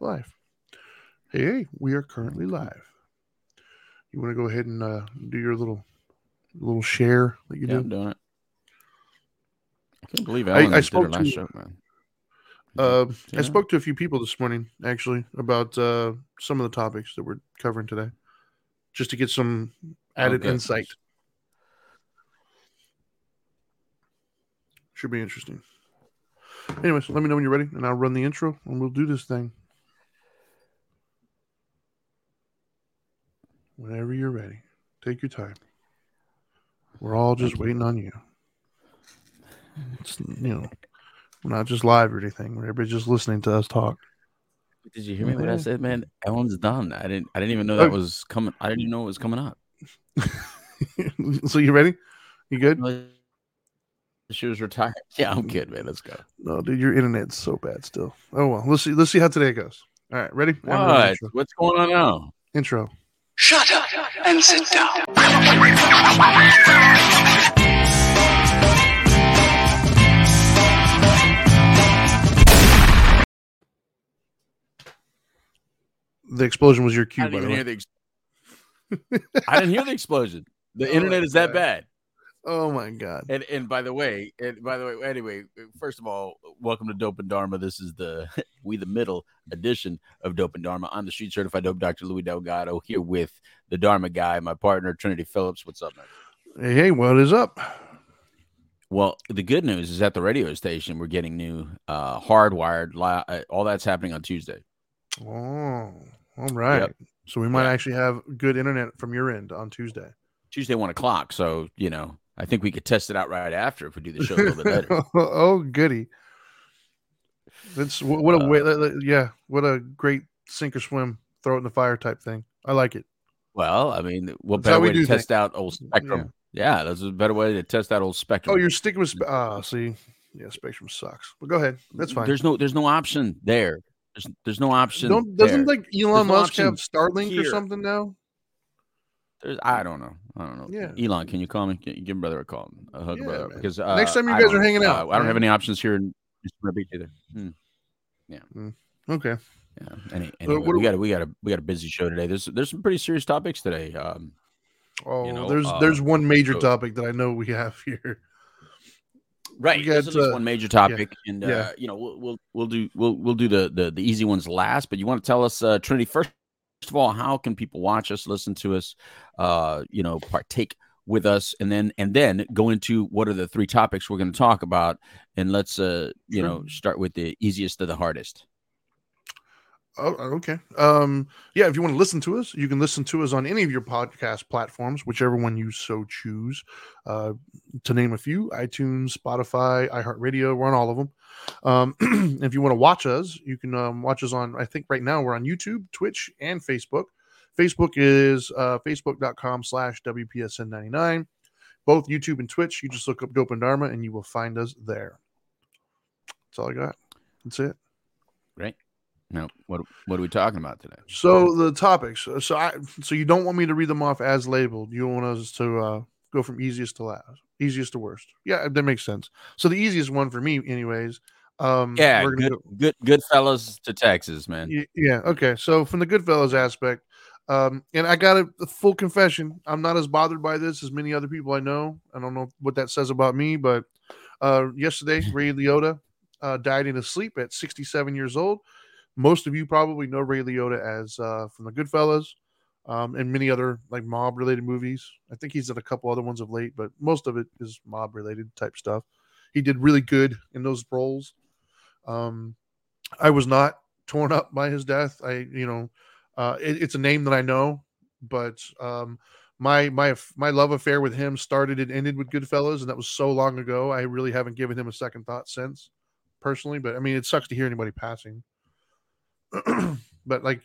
live. Hey, we are currently live. You want to go ahead and uh, do your little little share that you Yeah, do? I'm doing it. I can't believe I- Ellen I did her spoke last to- show, man. Uh, I spoke to a few people this morning, actually, about uh, some of the topics that we're covering today, just to get some added good. insight. Should be interesting. Anyways, let me know when you're ready, and I'll run the intro, and we'll do this thing. Whenever you're ready, take your time. We're all just Thank you. waiting on you. It's, you know, we're not just live or anything. Everybody's just listening to us talk. Did you hear me? What I said, man? Ellen's done. I didn't. I didn't even know that Oh. was coming. I didn't even know it was coming up. so you ready? You good? She was retired. Yeah, I'm good, man. Let's go. No, dude, your internet's so bad still. Oh well, let's see. Let's see how today goes. All right, ready? What? What's going on now? intro. Shut up and sit down. The explosion was your I cue, didn't by the way. hear the. Ex- I didn't hear the explosion. The Oh internet is that bad. Oh my god. And and by the way, and by the way, anyway, first of all, welcome to Dope and Dharma. This is the we the middle edition of Dope and Dharma. I'm the street certified dope Dr. Louis Delgado here with the Dharma guy, my partner Trinity Phillips. What's up, man? Hey, hey, what is up? Well, the good news is at the radio station we're getting new uh hardwired. Li- uh, all that's happening on Tuesday. Oh, all right. Yep. So we might Yeah. actually have good internet from your end on Tuesday. Tuesday one o'clock. So you know, I think we could test it out right after if we do the show a little bit later. oh, goody. That's what, a Uh, way. that- that- Yeah, what a great sink or swim, throw it in the fire type thing. I like it. Well, I mean, what That's better way to test out old Spectrum? Yeah. that's a better way to test out old Spectrum. Oh, you're sticking with. Ah, see, yeah, Spectrum sucks. But go ahead. That's fine. There's no there's no option there. There's there's no option. Don't doesn't there. like Elon no Musk have Starlink or something now? There's, I don't know. I don't know. Yeah. Elon, can you call me? Can you give brother a call? A hug, Yeah, brother. man. Because uh, Next time you guys are hanging uh, out, I don't have any options here in Beach either. Hmm. Okay. Yeah. Any, anyway, we got a, we got a we got a busy show today. There's there's some pretty serious topics today. Um, Oh, know, there's uh, there's one major so- topic that I know we have here. right. got, There's uh, one major topic, and uh, yeah. you know we'll, we'll we'll do we'll we'll do the, the the easy ones last. But you want to tell us, uh, Trinity, first of all, how can people watch us, listen to us, uh, you know, partake with us, and then and then go into what are the three topics we're going to talk about, and let's uh you Sure. know start with the easiest to the hardest. Oh, okay. Um, yeah, if you want to listen to us, you can listen to us on any of your podcast platforms, whichever one you so choose. Uh, to name a few, iTunes, Spotify, iHeartRadio, we're on all of them. Um, if you want to watch us, you can um, watch us on, I think right now we're on YouTube, Twitch, and Facebook. Facebook is uh, facebook.com slash WPSN99. Both YouTube and Twitch, you just look up Dope and Dharma and you will find us there. That's all I got. That's it. Right? Now, what what are we talking about today? So the topics. So I so you don't want me to read them off as labeled. You want us to uh, go from easiest to last, easiest to worst. Yeah, that makes sense. So the easiest one for me, anyways. Um, Yeah, we're good, go- good, good fellas to Texas, man. Y- yeah. Okay. So from the Goodfellas aspect, um, and I got a, a full confession. I'm not as bothered by this as many other people I know. I don't know what that says about me, but uh, yesterday Ray Liotta uh, died in his sleep at 67 years old. Most of you probably know Ray Liotta as uh, from the Goodfellas um, and many other like mob related movies. I think he's done a couple other ones of late, but most of it is mob related type stuff. He did really good in those roles. Um, I was not torn up by his death. I, you know, uh, it, it's a name that I know, but um, my my my love affair with him started and ended with Goodfellas, and that was so long ago. I really haven't given him a second thought since, personally. But I mean, it sucks to hear anybody passing. but like,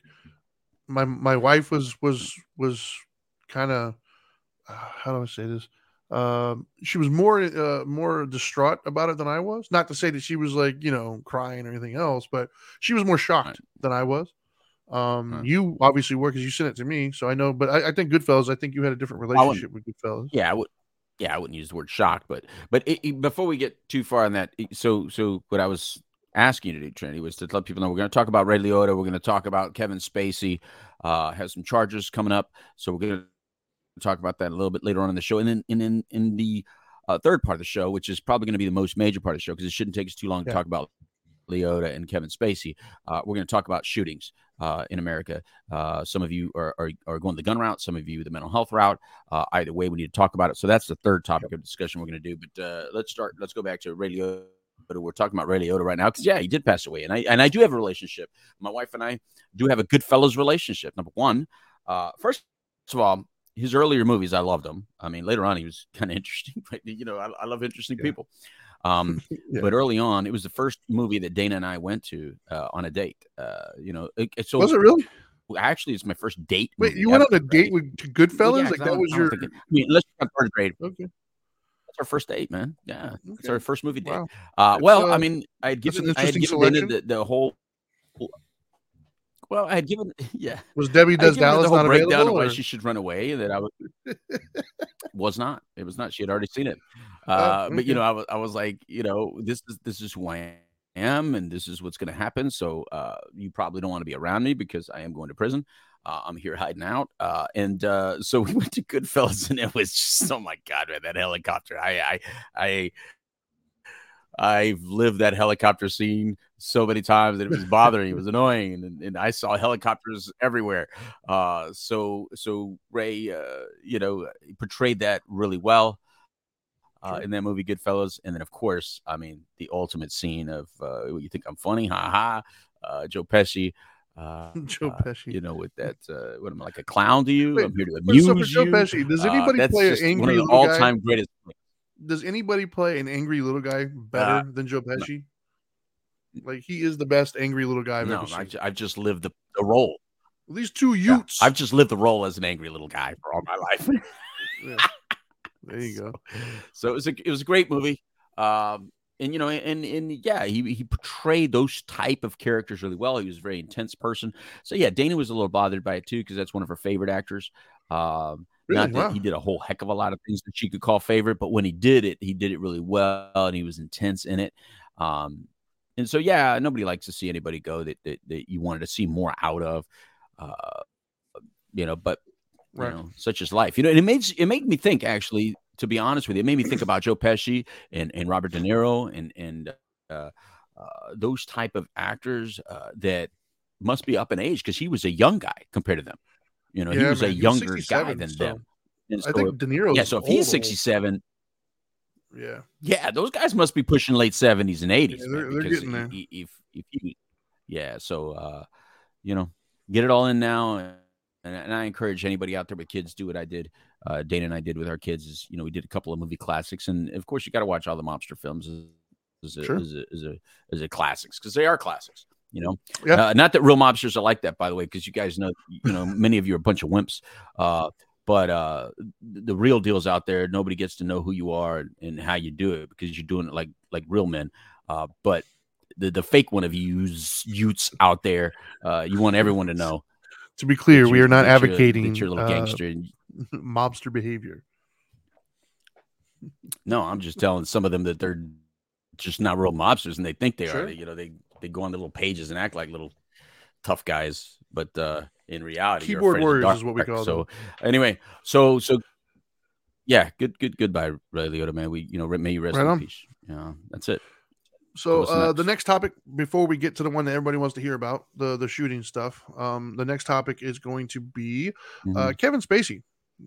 my my wife was was was kind of uh, how do I say this? Um, she was more uh, more distraught about it than I was. Not to say that she was like you know crying or anything else, but she was more shocked Right. than I was. Um, Right. you obviously were because you sent it to me, so I know. But I, I think Goodfellas. I think you had a different relationship with Goodfellas. Yeah, I would. Yeah, I wouldn't use the word shocked, but but it, it- before we get too far on that, so so what I was asking you to do, Trinity, was to let people know we're going to talk about Ray Liotta. We're going to talk about Kevin Spacey. Uh, has some charges coming up, so we're going to talk about that a little bit later on in the show. And then, and then in the uh, third part of the show, which is probably going to be the most major part of the show because it shouldn't take us too long to talk about Liotta and Kevin Spacey. Uh, we're going to talk about shootings uh, in America. Uh, some of you are, are, are going the gun route, some of you the mental health route. Uh, either way, we need to talk about it. So that's the third topic of discussion we're going to do. But uh, let's start. Let's go back to Ray Liotta. But we're talking about Ray Liotta right now because yeah, he did pass away, and I and I do have a relationship. My wife and I do have a Goodfellas relationship. Number one, uh, first of all, his earlier movies, I loved them. I mean, later on, he was kind of interesting, but you know, I, I love interesting Yeah. people. Um, Yeah. but early on, it was the first movie that Dana and I went to uh, on a date. Uh, you know, it, it- so was it really? actually it's my first date. Wait, you went on a date with Goodfellas? yeah, like that was your I mean, unless you're on third grade, okay. That's our first date, man. Yeah, it's our first movie date. Wow. Uh, well, uh, I mean, I had given, I had given the, the whole. Well, I had given, yeah, Was Debbie Does Dallas the whole not breakdown available? of why she should run away, that I was was not. It was not. She had already seen it. Oh, Uh, But you know, I was, I was like, you know, this is this is who I am, and this is what's going to happen. So uh, you probably don't want to be around me because I am going to prison. Uh, I'm here hiding out, uh, and uh, so we went to Goodfellas, and it was just, oh my god, man, that helicopter! I, I, I, I've lived that helicopter scene so many times that it was bothering, it was annoying, and, and I saw helicopters everywhere. Uh, so so Ray, uh, you know, portrayed that really well uh, Sure. in that movie Goodfellas, and then of course, I mean, the ultimate scene of uh, you think I'm funny, ha ha, uh, Joe Pesci. Uh, Joe uh, Pesci. you know, with that, uh, what am I like a clown to you? Wait, I'm here to Wait, so for amuse Joe you. Pesci, does Uh, anybody that's play an just one angry of the little guy? all-time greatest. Does anybody play an angry little guy better than Joe Pesci? Like he is the best angry little guy I've No. I've, I've just lived the, the role. These two Yeah, Utes. I've just lived the role as an angry little guy for all my life. Yeah. There you go. so it was a it was a great movie. Um, and you know, and and yeah, he he portrayed those type of characters really well. He was a very intense person. So yeah, Dana was a little bothered by it too because that's one of her favorite actors. Um, Really? not that Wow. he did a whole heck of a lot of things that she could call favorite, but when he did it, he did it really well, and he was intense in it. Um, and so yeah, nobody likes to see anybody go that that, that you wanted to see more out of. Uh, you know, but you know, such is life. You know, and it made it made me think actually, to be honest with you, it made me think about Joe Pesci and, and Robert De Niro and and uh, uh, those type of actors uh, that must be up in age because he was a young guy compared to them. You know, he Yeah, was a man, he was younger guy than so them. And I so, think De Niro. yeah, so if he's 67, yeah, yeah, those guys must be pushing late 70s and 80s. Yeah, they're- they're getting there. If, if you, yeah, so, uh, you know, get it all in now. And, and I encourage anybody out there with kids, do what I did. Uh, Dana and I did with our kids is, you know, we did a couple of movie classics. And of course, you got to watch all the mobster films as, a, Sure. as, a, as, a, as a classics because they are classics. You know, Yeah. uh, not that real mobsters are like that, by the way, because you guys know, you know, many of you are a bunch of wimps. Uh, but uh, the real deal's out there. Nobody gets to know who you are and, and how you do it because you're doing it like like real men. Uh, but the the fake one of you Utes out there, uh, you want everyone to know. to be clear, we are not advocating you're a little uh, gangster. And, mobster behavior. no, I'm just telling some of them that they're just not real mobsters and they think they Sure. are. They, you know, they they go on the little pages and act like little tough guys, but uh, in reality, Keyboard afraid of the warriors is what we call So anyway, so so yeah, good good goodbye, Ray Liotta, man. We you know may you rest Right in on. peace. Yeah, that's it. So uh, the next? topic, before we get to the one that everybody wants to hear about, the the shooting stuff, um, the next topic is going to be Mhm. uh, Kevin Spacey.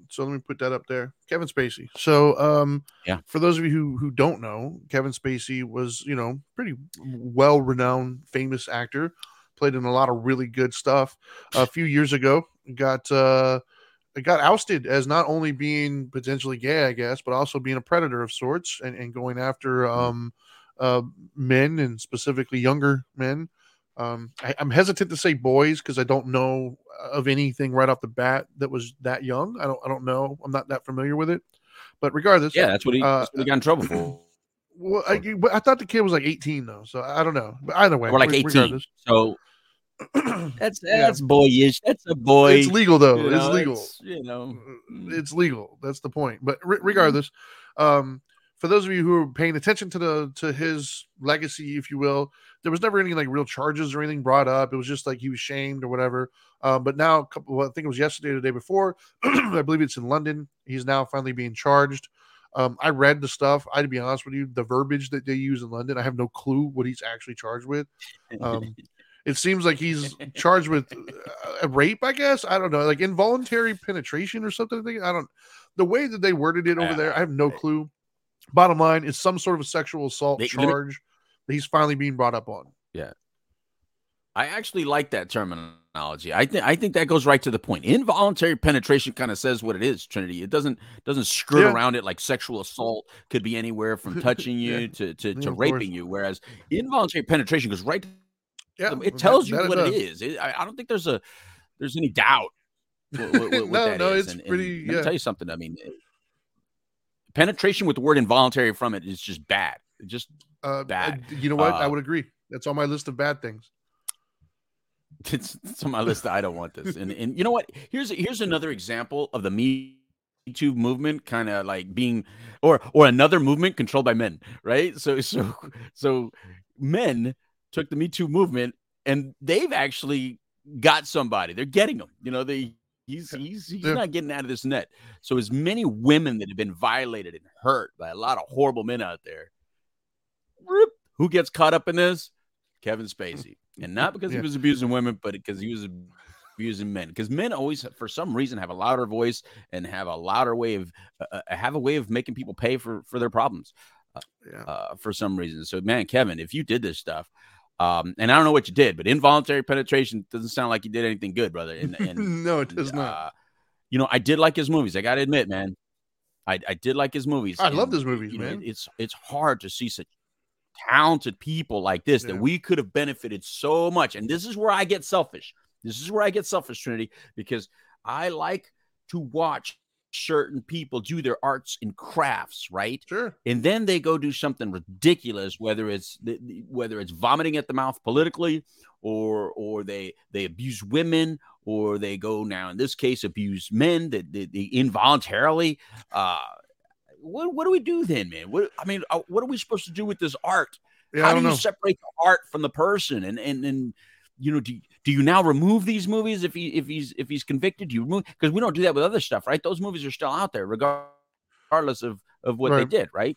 So let me put that up there. Kevin Spacey. So um, Yeah. for those of you who, who don't know, Kevin Spacey was, you know, pretty well renowned, famous actor, played in a lot of really good stuff. A few years ago, got uh, got ousted as not only being potentially gay, I guess, but also being a predator of sorts and, and going after um, uh, men and specifically younger men. Um, I, I'm hesitant to say boys because I don't know of anything right off the bat that was that young. I don't. I don't know. I'm not that familiar with it. But regardless, yeah, that's what he, uh, that's what he got in trouble for. Well, I, but I thought the kid was like 18 though, so I don't know. But either way, Or like 18. regardless. So that's Yeah. that's boyish. That's a boy. it's legal though. you it's know, legal. it's, you know, It's legal. That's the point. But re- regardless, um, for those of you who are paying attention to the to his legacy, if you will, there was never any like real charges or anything brought up. It was just like he was shamed or whatever. Um, but now, a couple, well, I think it was yesterday, or the day before. I believe it's in London. He's now finally being charged. Um, I read the stuff. I, to be honest with you, the verbiage that they use in London, I have no clue what he's actually charged with. Um, it seems like he's charged with uh, a rape. I guess I don't know, like involuntary penetration or something. I I don't. The way that they worded it over there, I have no clue. Bottom line, is some sort of a sexual assault They- let me- charge that he's finally being brought up on. Yeah. I actually like that terminology. I think I think that goes right to the point. Involuntary penetration kind of says what it is, Trinity. It doesn't doesn't skirt Yeah. around it like sexual assault could be anywhere from touching you Yeah. to to, Yeah, to of course. raping you. Whereas involuntary penetration goes right. Yeah, it tells you that what it does. It, I, I don't think there's a there's any doubt. What, what, what, No, that no, is. it's And- and pretty- Let me tell you something. I mean, penetration with the word involuntary from it is just bad. It just Uh, bad. uh, You know what? I Uh, would agree. That's on my list of bad things. it's, it's on my list. I don't want this. And and you know what? Here's here's another example of the Me Too movement kind of like being or or another movement controlled by men, right? So so so men took the Me Too movement and they've actually got somebody. They're getting them. You know, they he's he's he's Yeah. not getting out of this net. So as many women that have been violated and hurt by a lot of horrible men out there, whoop, who gets caught up in this? Kevin Spacey. And not because Yeah. he was abusing women, but because he was abusing men. Because men always, for some reason, have a louder voice and have a louder way of uh, uh, have a way of making people pay for for their problems Yeah. uh, for some reason. So, man, Kevin, if you did this stuff, um, and I don't know what you did, but involuntary penetration doesn't sound like you did anything good, brother. And, and no, it does not. uh, you know, I did like his movies. I got to admit, man, I, I did like his movies. I love his movies, you know, man. it's it's hard to see such talented people like this that we could have benefited so much. And this is where I get selfish. This is where I get selfish, Trinity, because I like to watch certain people do their arts and crafts, right? Sure. and then they go do something ridiculous whether it's the- the- whether it's vomiting at the mouth politically or or they they abuse women or they go now in this case abuse men that they, they involuntarily uh what, what do we do then man what i mean uh, what are we supposed to do with this art Yeah, how I do you know. separate the art from the person and and and you know do, do you now remove these movies if he if he's if he's convicted do you remove because we don't do that with other stuff right those movies are still out there regardless of of what Right. they did right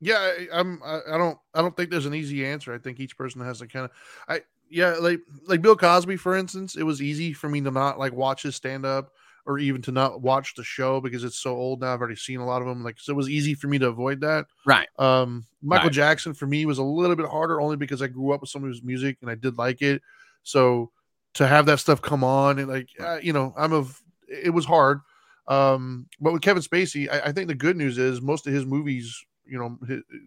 Yeah, I, I'm. I, don't. I don't think there's an easy answer. I think each person has to kind of. I yeah, like like Bill Cosby, for instance. It was easy for me to not like watch his stand up or even to not watch the show because it's so old now. I've already seen a lot of them. Like so, it was easy for me to avoid that. Right. Um, Michael Right. Jackson for me was a little bit harder only because I grew up with some of his music and I did like it. So to have that stuff come on and like uh, you know, I'm of it was hard. Um, but with Kevin Spacey, I, I think the good news is most of his movies, you know,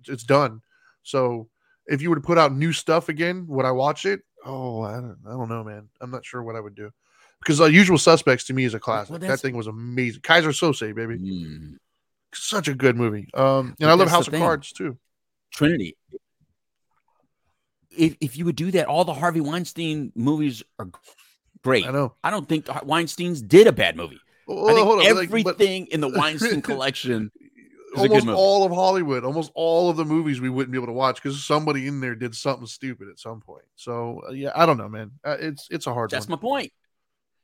it's done. So if you were to put out new stuff again, would I watch it? Oh, I don't, I don't know, man. I'm not sure what I would do because uh, Usual Suspects to me is a classic. that thing was amazing. Keyser Söze, baby, Mm. such a good movie. Um, and But I love House of. Cards too. Trinity. If if you would do that, all the Harvey Weinstein movies are great. I know. I don't think Weinstein's did a bad movie. Oh, I think hold on, like, but- everything in the Weinstein collection is a good almost all of Hollywood, almost all of the movies we wouldn't be able to watch because somebody in there did something stupid at some point. So uh, yeah, I don't know, man. Uh, it's it's a hard That's one. my point.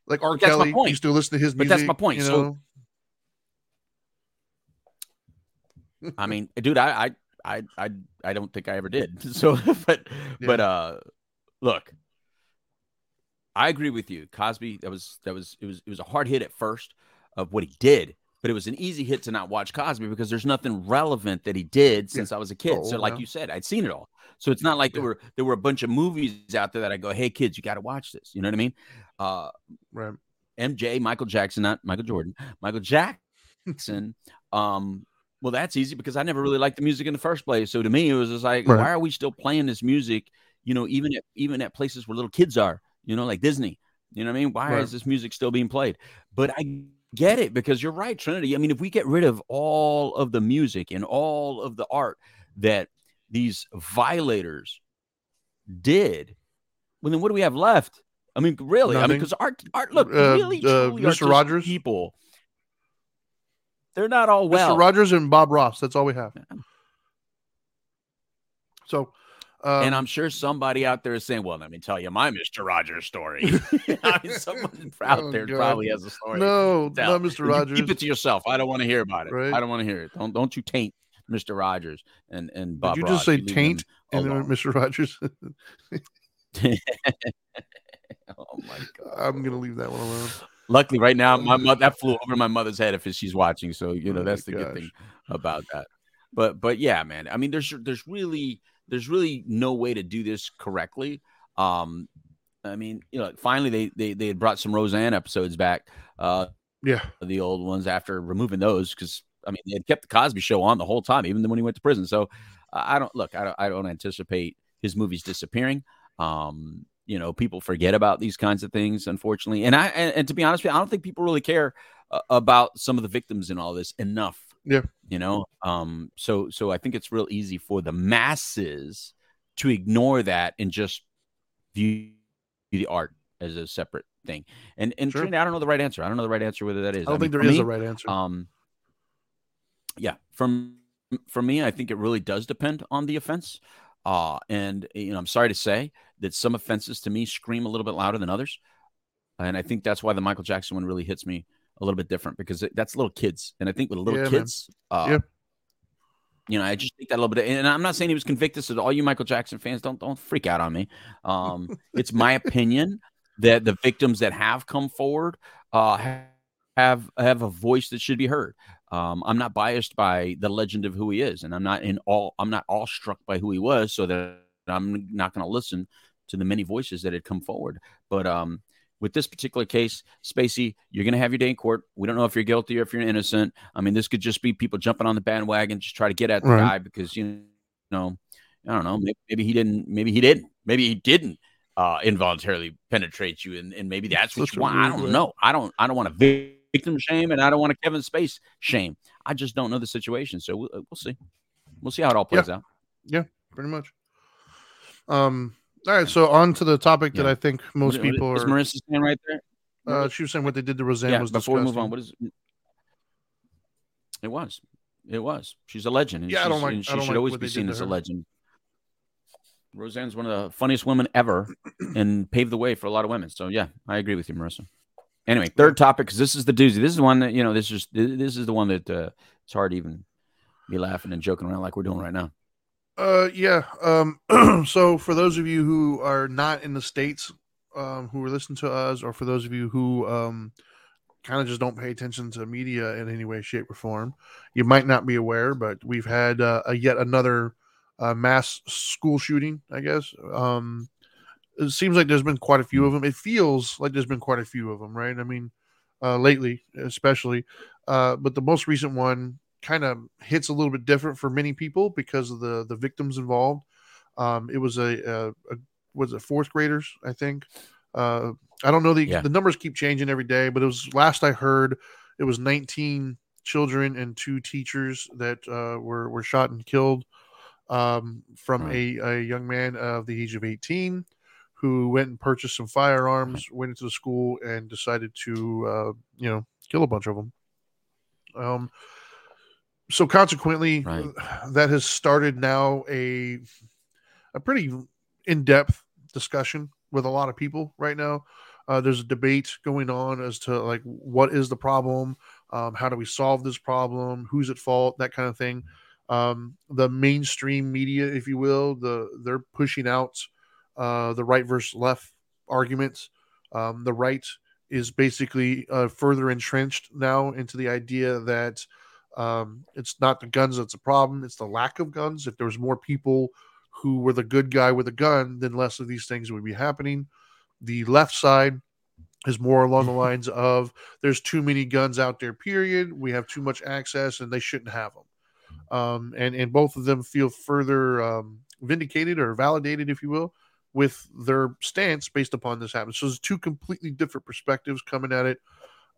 like R. but Kelly point. used to listen to his But music. that's my point. You So- know? I mean, dude, I I I I, I don't think I ever did. So, but but uh, look, I agree with you, Cosby. That was that was it was it was a hard hit at first of what he did, but it was an easy hit to not watch Cosby because there's nothing relevant that he did since I was a kid. Oh, so, like yeah. you said, I'd seen it all. So it's not like there were there were a bunch of movies out there that I go, hey kids, you got to watch this. You know what I mean? Uh, right. MJ, Michael Jackson, not Michael Jordan, Michael Jackson. um, well, that's easy because I never really liked the music in the first place. So to me, it was just like, Right. why are we still playing this music? You know, even at even at places where little kids are, you know, like Disney. You know what I mean? Why Right. is this music still being played? But I get it because you're right, Trinity. I mean, if we get rid of all of the music and all of the art that these violators did, well, then what do we have left? I mean, really? I mean, because art, art. Look, Uh, really, uh, truly Mr. Rogers? people. They're not all well. Mr. Rogers and Bob Ross. That's all we have. Yeah. So, Um, and I'm sure somebody out there is saying, "Well, let me tell you my Mister Rogers story." I mean, someone out Oh, there God. probably has a story. no, not Mr. You Rogers. keep it to yourself. I don't want to hear about it. Right. I don't want to hear it. Don't don't you taint Mister Rogers and and Bob. you Ross. just say leave them taint and then. Mr. Rogers. oh my god! I'm gonna leave that one alone. Luckily, right now, my mother that flew over my mother's head if she's watching. So you know Oh that's the good thing about that. But but yeah, man. I mean, there's there's really there's really no way to do this correctly. Um, I mean, you know, finally they they they had brought some Roseanne episodes back, uh, Yeah, the old ones after removing those because I mean they had kept the Cosby Show on the whole time, even when he went to prison. So I I don't look, I don't, I don't anticipate his movies disappearing. Um, you know, people forget about these kinds of things, unfortunately. And I and, and to be honest with you, I don't think people really care uh, about some of the victims in all this enough. Yeah. you know. Um, so so I think it's real easy for the masses to ignore that and just view the art as a separate thing. And and Sure. Trinity, I don't know the right answer. I don't know the right answer whether that is. I don't think mean, there is me, a right answer. um, yeah, from for me, I think it really does depend on the offense. Uh, and you know, I'm sorry to say that some offenses to me scream a little bit louder than others, and I think that's why the Michael Jackson one really hits me a little bit different because it, that's little kids, and I think with little Yeah, kids, uh, Yeah. you know, I just think that a little bit. And I'm not saying he was convicted. So all you Michael Jackson fans, don't don't freak out on me. Um, it's my opinion that the victims that have come forward uh, have have a voice that should be heard. Um, I'm not biased by the legend of who he is, and I'm not in all. I'm not all struck by who he was, so that I'm not going to listen to the many voices that had come forward. But um, with this particular case, Spacey, you're going to have your day in court. We don't know if you're guilty or if you're innocent. I mean, this could just be people jumping on the bandwagon, just try to get at the Right. guy because you know, I don't know, maybe, maybe he didn't, maybe he didn't, maybe he didn't uh, involuntarily penetrate you, and, and maybe that's what Such you want. I don't way. know. I don't. I don't want to victim shame, and I don't want to Kevin Space shame. I just don't know the situation, so we'll, we'll see. We'll see how it all plays out. Yeah, pretty much. Um. All right. So on to the topic that Yeah. I think most What- what- people is are. Marissa stand right there? Uh, she was saying what they did to Roseanne yeah. was Before we move on, what is? It It was. It was. She's a legend. And Yeah, I don't like- She don't should like always be seen as a legend. Roseanne's one of the funniest women ever, and paved the way for a lot of women. So yeah, I agree with you, Marissa. Anyway, third topic because this is the doozy. This is the one that you know. This is this is the one that uh, it's hard to even be laughing and joking around like we're doing right now. Uh, yeah. Um, so for those of you who are not in the states, um, who are listening to us, or for those of you who um, kind of just don't pay attention to media in any way, shape, or form, you might not be aware, but we've had uh, a yet another uh, mass school shooting. I guess. Um, it seems like there's been quite a few of them. It feels like there's been quite a few of them, right? I mean, uh, lately, especially. Uh, but the most recent one kind of hits a little bit different for many people because of the the victims involved. Um, it was a, a, a was it fourth graders, I think. Uh, I don't know the Yeah. the numbers keep changing every day, but it was last I heard it was 19 children and two teachers that uh, were were shot and killed um, from Right. a, a young man of the age of 18 who went and purchased some firearms, went into the school, and decided to uh, you know kill a bunch of them. Um, so consequently, Right. that has started now a a pretty in depth discussion with a lot of people right now. Uh, there's a debate going on as to like what is the problem, um, how do we solve this problem, who's at fault, that kind of thing. Um, the mainstream media, if you will, the they're pushing out uh, the right versus left arguments. Um, the right is basically uh, further entrenched now into the idea that um, it's not the guns that's a problem; it's the lack of guns. If there was more people who were the good guy with a gun, then less of these things would be happening. The left side is more along the lines of there's too many guns out there, period. We have too much access and they shouldn't have them. Um, and, and both of them feel further um, vindicated or validated, if you will, with their stance based upon this happening. So there's two completely different perspectives coming at it.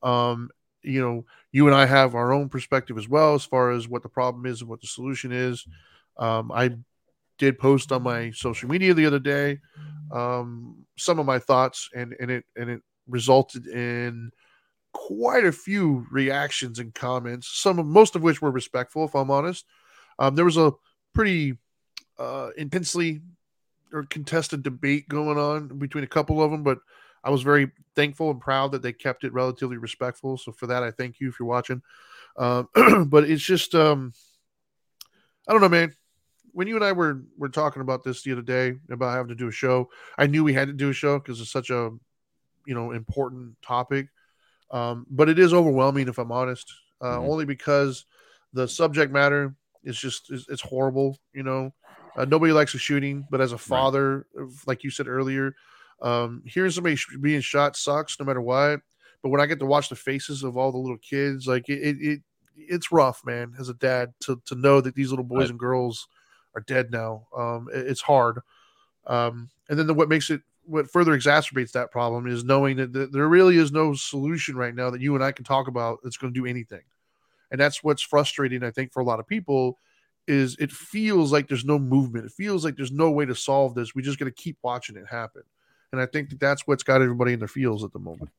Um, you know, you and I have our own perspective as well as far as what the problem is and what the solution is. Um, I did post on my social media the other day um, some of my thoughts, and and it and it resulted in quite a few reactions and comments. Some of most of which were respectful, if I'm honest. Um, there was a pretty uh, intensely or contested debate going on between a couple of them, but I was very thankful and proud that they kept it relatively respectful. So for that, I thank you if you're watching. Um, but it's just, um, I don't know, man. When you and I were were talking about this the other day about having to do a show, I knew we had to do a show because it's such a, you know, important topic. Um, but it is overwhelming if I'm honest, uh, mm-hmm. only because the subject matter is just is, it's horrible. You know, uh, nobody likes a shooting, but as a father, right. like you said earlier, um, hearing somebody being shot sucks no matter what. But when I get to watch the faces of all the little kids, like it, it, it it's rough, man. As a dad, to to know that these little boys right. and girls are dead now, um, it, it's hard. Um, and then the, what makes it what further exacerbates that problem is knowing that, there really is no solution right now that you and I can talk about that's going to do anything. And that's what's frustrating, I think, for a lot of people is it feels like there's no movement. It feels like there's no way to solve this. We just got to keep watching it happen. And I think that that's what's got everybody in their feels at the moment.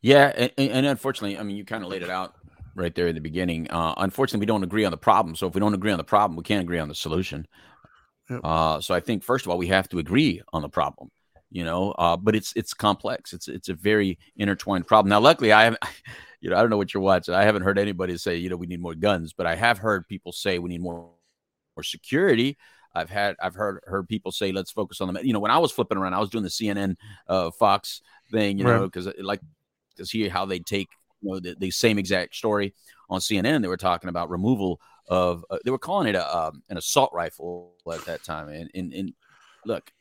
Yeah, and, and unfortunately, I mean, you kind of laid it out right there in the beginning. Uh, unfortunately, we don't agree on the problem. So if we don't agree on the problem, we can't agree on the solution. Yep. Uh, so I think first of all, we have to agree on the problem. You know, uh, but it's it's complex. It's it's a very intertwined problem. Now, luckily, I have you know, I don't know what you're watching. I haven't heard anybody say, you know, we need more guns, but I have heard people say we need more more security. I've had I've heard heard people say let's focus on the you know when I was flipping around I was doing the CNN uh, Fox thing you right. know because like to see how they take you know the, the, same exact story on CNN they were talking about removal of uh, they were calling it a um, an assault rifle at that time and and, and look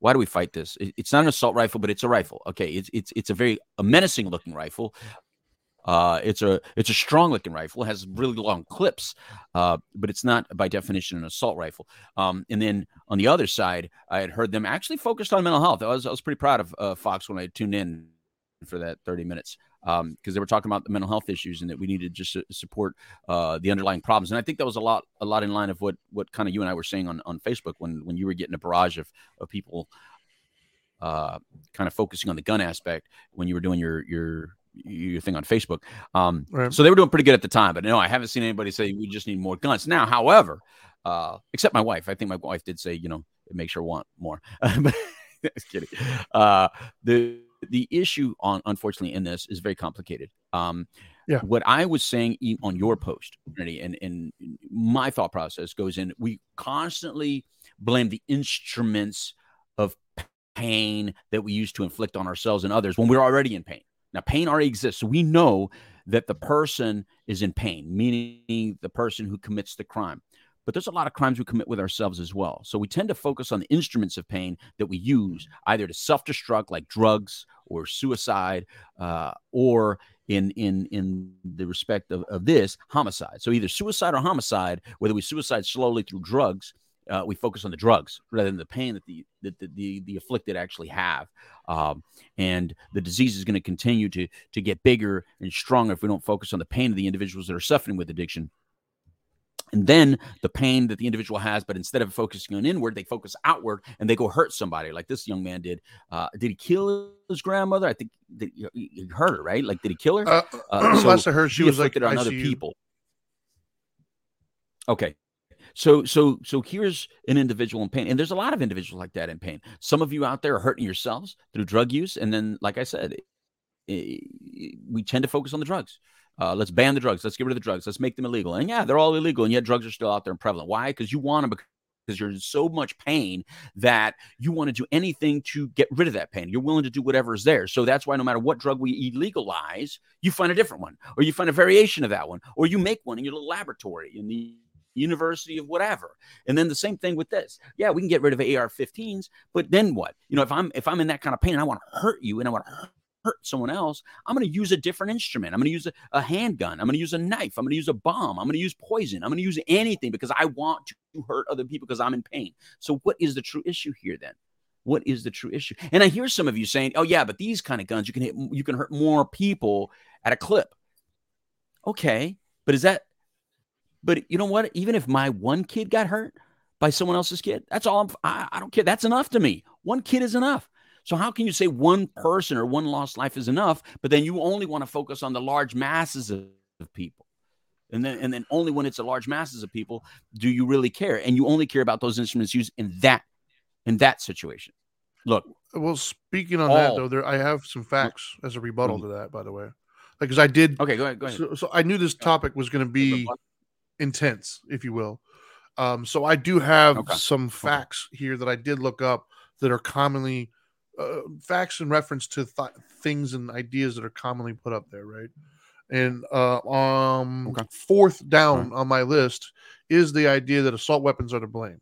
why do we fight this? It's not an assault rifle, but it's a rifle. Okay, it's it's it's a very a menacing looking rifle. Uh, it's a it's a strong looking rifle. It has really long clips, uh, but it's not by definition an assault rifle. Um, and then on the other side, I had heard them actually focused on mental health. I was I was pretty proud of uh, Fox when I tuned in for that 30 minutes because um, they were talking about the mental health issues and that we needed to just support uh, the underlying problems. And I think that was a lot a lot in line of what what kind of you and I were saying on, on Facebook when when you were getting a barrage of of people uh, kind of focusing on the gun aspect when you were doing your your your thing on Facebook. Um, right. So they were doing pretty good at the time, but no, I haven't seen anybody say we just need more guns now. However, uh, except my wife, I think my wife did say, you know, it makes her want more. just kidding. Uh, the the issue on unfortunately in this is very complicated. Um, yeah. What I was saying on your post, and and my thought process goes in. We constantly blame the instruments of pain that we use to inflict on ourselves and others when we're already in pain. Now, pain already exists. So we know that the person is in pain, meaning the person who commits the crime. But there's a lot of crimes we commit with ourselves as well. So we tend to focus on the instruments of pain that we use either to self destruct, like drugs or suicide, uh, or in in in the respect of, of this homicide. So either suicide or homicide, whether we suicide slowly through drugs uh, we focus on the drugs rather than the pain that the that the, the, the afflicted actually have. Um, and the disease is going to continue to to get bigger and stronger if we don't focus on the pain of the individuals that are suffering with addiction. And then the pain that the individual has, but instead of focusing on inward, they focus outward and they go hurt somebody, like this young man did. Uh, did he kill his grandmother? I think he hurt her, right? Like, did he kill her? Uh, uh, so last I heard, she was like on other people. Okay, so so so here's an individual in pain, and there's a lot of individuals like that in pain. Some of you out there are hurting yourselves through drug use, and then, like I said, we tend to focus on the drugs. Uh, let's ban the drugs. Let's get rid of the drugs. Let's make them illegal. And yeah, they're all illegal, and yet drugs are still out there and prevalent. Why? Because you want them because you're in so much pain that you want to do anything to get rid of that pain. You're willing to do whatever is there. So that's why no matter what drug we illegalize, you find a different one, or you find a variation of that one, or you make one in your little laboratory in the University of whatever. And then the same thing with this. Yeah, we can get rid of AR-15s, but then what? You know, if I'm if I'm in that kind of pain and I want to hurt you and I want to hurt someone else, I'm going to use a different instrument. I'm going to use a, a handgun. I'm going to use a knife. I'm going to use a bomb. I'm going to use poison. I'm going to use anything because I want to hurt other people because I'm in pain. So what is the true issue here then? What is the true issue? And I hear some of you saying, "Oh yeah, but these kind of guns you can hit you can hurt more people at a clip." Okay, but is that but you know what? Even if my one kid got hurt by someone else's kid, that's all I'm, I, I don't care. That's enough to me. One kid is enough. So how can you say one person or one lost life is enough, but then you only want to focus on the large masses of, people? And then and then only when it's a large masses of people do you really care. And you only care about those instruments used in that in that situation. Look, Well, speaking on that though, there I have some facts as a rebuttal mm-hmm. to that. By the way, like because I did. okay, go ahead, go ahead. So, so I knew this topic was going to be intense, if you will. Um, so I do have Okay. some facts here that I did look up that are commonly uh, facts in reference to th- things and ideas that are commonly put up there, right? And uh, um, Okay. fourth down on my list is the idea that assault weapons are to blame.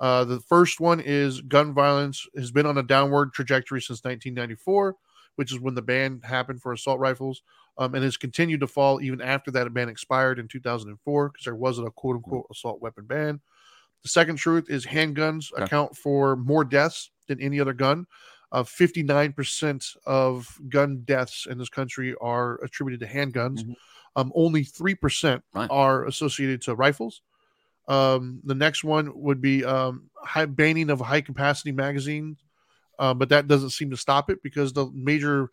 Uh, the first one is gun violence has been on a downward trajectory since 1994, which is when the ban happened for assault rifles um, and has continued to fall even after that ban expired in 2004 because there wasn't a quote unquote assault weapon ban. The second truth is handguns Okay. account for more deaths than any other gun. Uh, 59% of gun deaths in this country are attributed to handguns. Mhm. Um, only 3% Right. are associated to rifles. Um, the next one would be um, high, banning of high capacity magazines, uh, but that doesn't seem to stop it because the major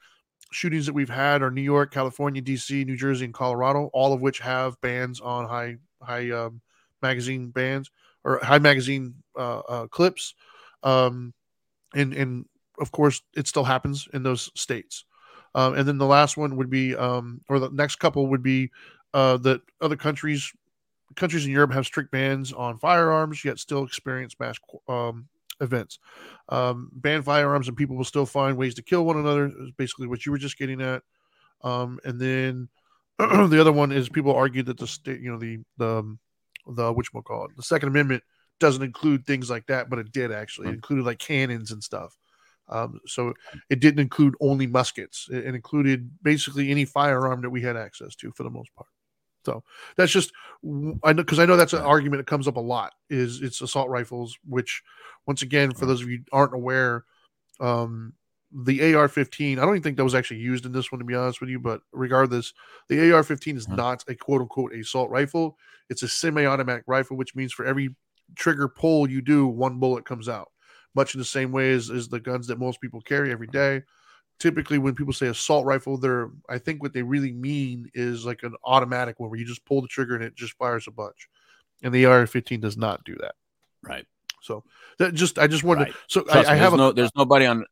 shootings that we've had are New York, California, DC, New Jersey, and Colorado, all of which have bans on high high um, magazine bans or high magazine uh, uh, clips. Um, and and of course, it still happens in those states. Um, and then the last one would be, um, or the next couple would be uh, that other countries countries in Europe have strict bans on firearms, yet still experience mass um, events. Um, ban firearms and people will still find ways to kill one another. Is basically what you were just getting at. Um, and then the other one is people argue that the state, you know, the the the which we'll call it, the Second Amendment doesn't include things like that, but it did actually. It Hmm. included like cannons and stuff. Um, so it didn't include only muskets. It, it included basically any firearm that we had access to for the most part. So that's just I know because I know that's an argument that comes up a lot. Is it's assault rifles, which once again, for those of you aren't aware, um, the AR-15. I don't even think that was actually used in this one, to be honest with you. But regardless, the AR-15 is Mhm. not a quote unquote assault rifle. It's a semi-automatic rifle, which means for every trigger pull you do, one bullet comes out. Much in the same way as, as the guns that most people carry every day. Typically, when people say assault rifle, they're I think what they really mean is like an automatic one where you just pull the trigger and it just fires a bunch. And the AR-15 does not do that. Right. So that just I just wanted Right. to. So Trust I, I have there's a, no there's nobody on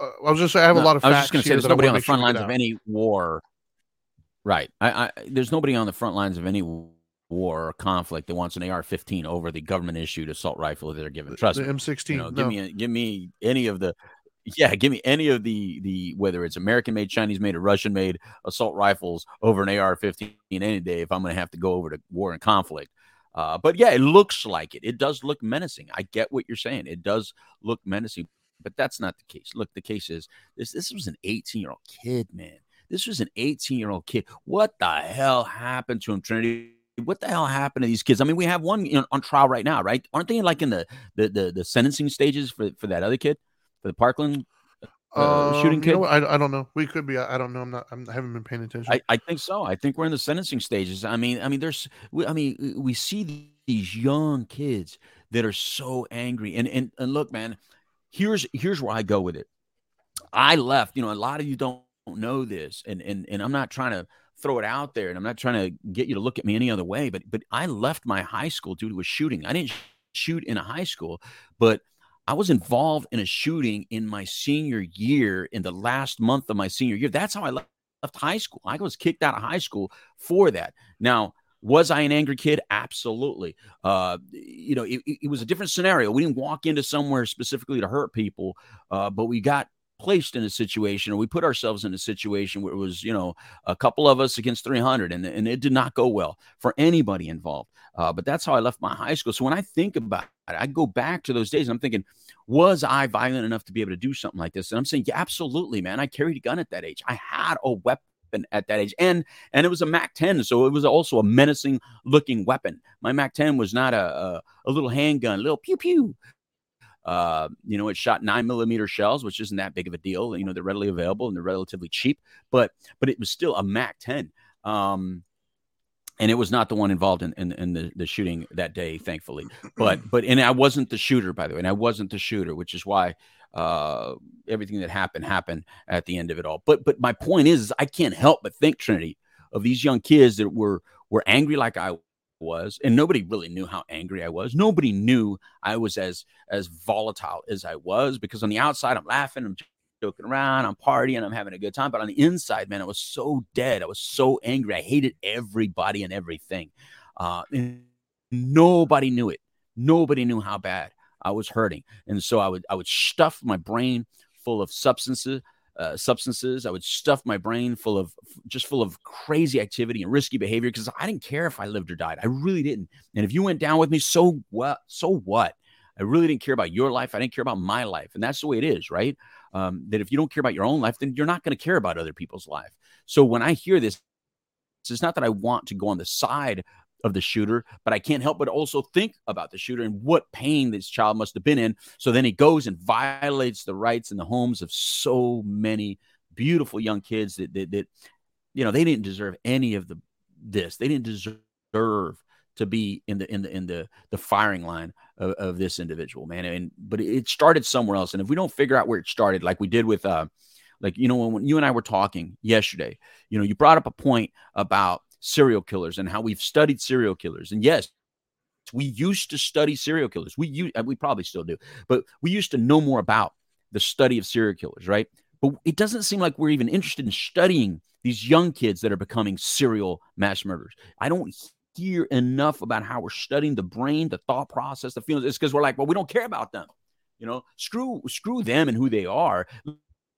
uh, I was just I have a lot of I was just going to say there's nobody on the make sure front lines of any war. Right. I, I there's nobody on the front lines of any war or conflict that wants an AR-15 over the government issued assault rifle that they're given. Trust the me. M16. You know, no. give me give me any of the yeah, give me any of the the whether it's American made, Chinese made, or Russian made assault rifles over an AR-15 any day if I'm going to have to go over to war and conflict. Uh, but yeah, it looks like it. It does look menacing. I get what you're saying. It does look menacing, but that's not the case. Look, the case is this. This was an 18 year old kid, man. This was an 18 year old kid. What the hell happened to him, Trinity? What the hell happened to these kids? I mean, we have one you know, on trial right now, right? Aren't they like in the the the, the sentencing stages for for that other kid, the Parkland uh, shooting Um, kid? You know? I, I don't know. We could be. I, I don't know. I'm not. I'm, I haven't been paying attention. I, I think so. I think we're in the sentencing stages. I mean, I mean, there's, we, I mean, we see these young kids that are so angry. And and and look, man, here's here's where I go with it. I left. You know, a lot of you don't know this, and and and I'm not trying to throw it out there, and I'm not trying to get you to look at me any other way. But but I left my high school due to a shooting. I didn't shoot in a high school, but I was involved in a shooting in my senior year, in the last month of my senior year. That's how I left high school. I was kicked out of high school for that. Now, was I an angry kid? Absolutely. Uh, you know, it, it was a different scenario. We didn't walk into somewhere specifically to hurt people, uh, but we got placed in a situation or we put ourselves in a situation where it was, you know, a couple of us against 300 and, and it did not go well for anybody involved. Uh, but that's how I left my high school. So when I think about it, I go back to those days and I'm thinking, was I violent enough to be able to do something like this? And I'm saying, yeah, absolutely, man. I carried a gun at that age. I had a weapon at that age, and and it was a Mac 10, so it was also a menacing looking weapon. My Mac 10 was not a a, a little handgun, little pew pew. Uh, you know, it shot nine millimeter shells, which isn't that big of a deal. You know, they're readily available and they're relatively cheap, but but it was still a Mac 10. Um, and it was not the one involved in, in, in the, the shooting that day, thankfully. But but and I wasn't the shooter, by the way, and I wasn't the shooter, which is why uh, everything that happened happened at the end of it all. But but my point is, is I can't help but think Trinity of these young kids that were were angry like I was and nobody really knew how angry I was. Nobody knew I was as as volatile as I was because on the outside I'm laughing, I'm joking around, I'm partying, I'm having a good time, but on the inside, man, I was so dead. I was so angry. I hated everybody and everything. Uh, and nobody knew it. Nobody knew how bad I was hurting. And so I would I would stuff my brain full of substances uh, substances. I would stuff my brain full of just full of crazy activity and risky behavior because I didn't care if I lived or died. I really didn't. And if you went down with me, so what? So what? I really didn't care about your life. I didn't care about my life. And that's the way it is, right? Um, that if you don't care about your own life, then you're not going to care about other people's life. So when I hear this, it's not that I want to go on the side of the shooter, but I can't help but also think about the shooter and what pain this child must have been in. So then he goes and violates the rights and the homes of so many beautiful young kids that, that, that you know, they didn't deserve any of the this. They didn't deserve to be in the in the in the the firing line of, of this individual, man. And but it started somewhere else. And if we don't figure out where it started, like we did with uh like you know when, when you and I were talking yesterday, you know, you brought up a point about serial killers and how we've studied serial killers. And yes, we used to study serial killers. We you we probably still do, but we used to know more about the study of serial killers, right? But it doesn't seem like we're even interested in studying these young kids that are becoming serial mass murderers. I don't hear enough about how we're studying the brain, the thought process, the feelings. It's because we're like, well, we don't care about them. You know, screw screw them and who they are.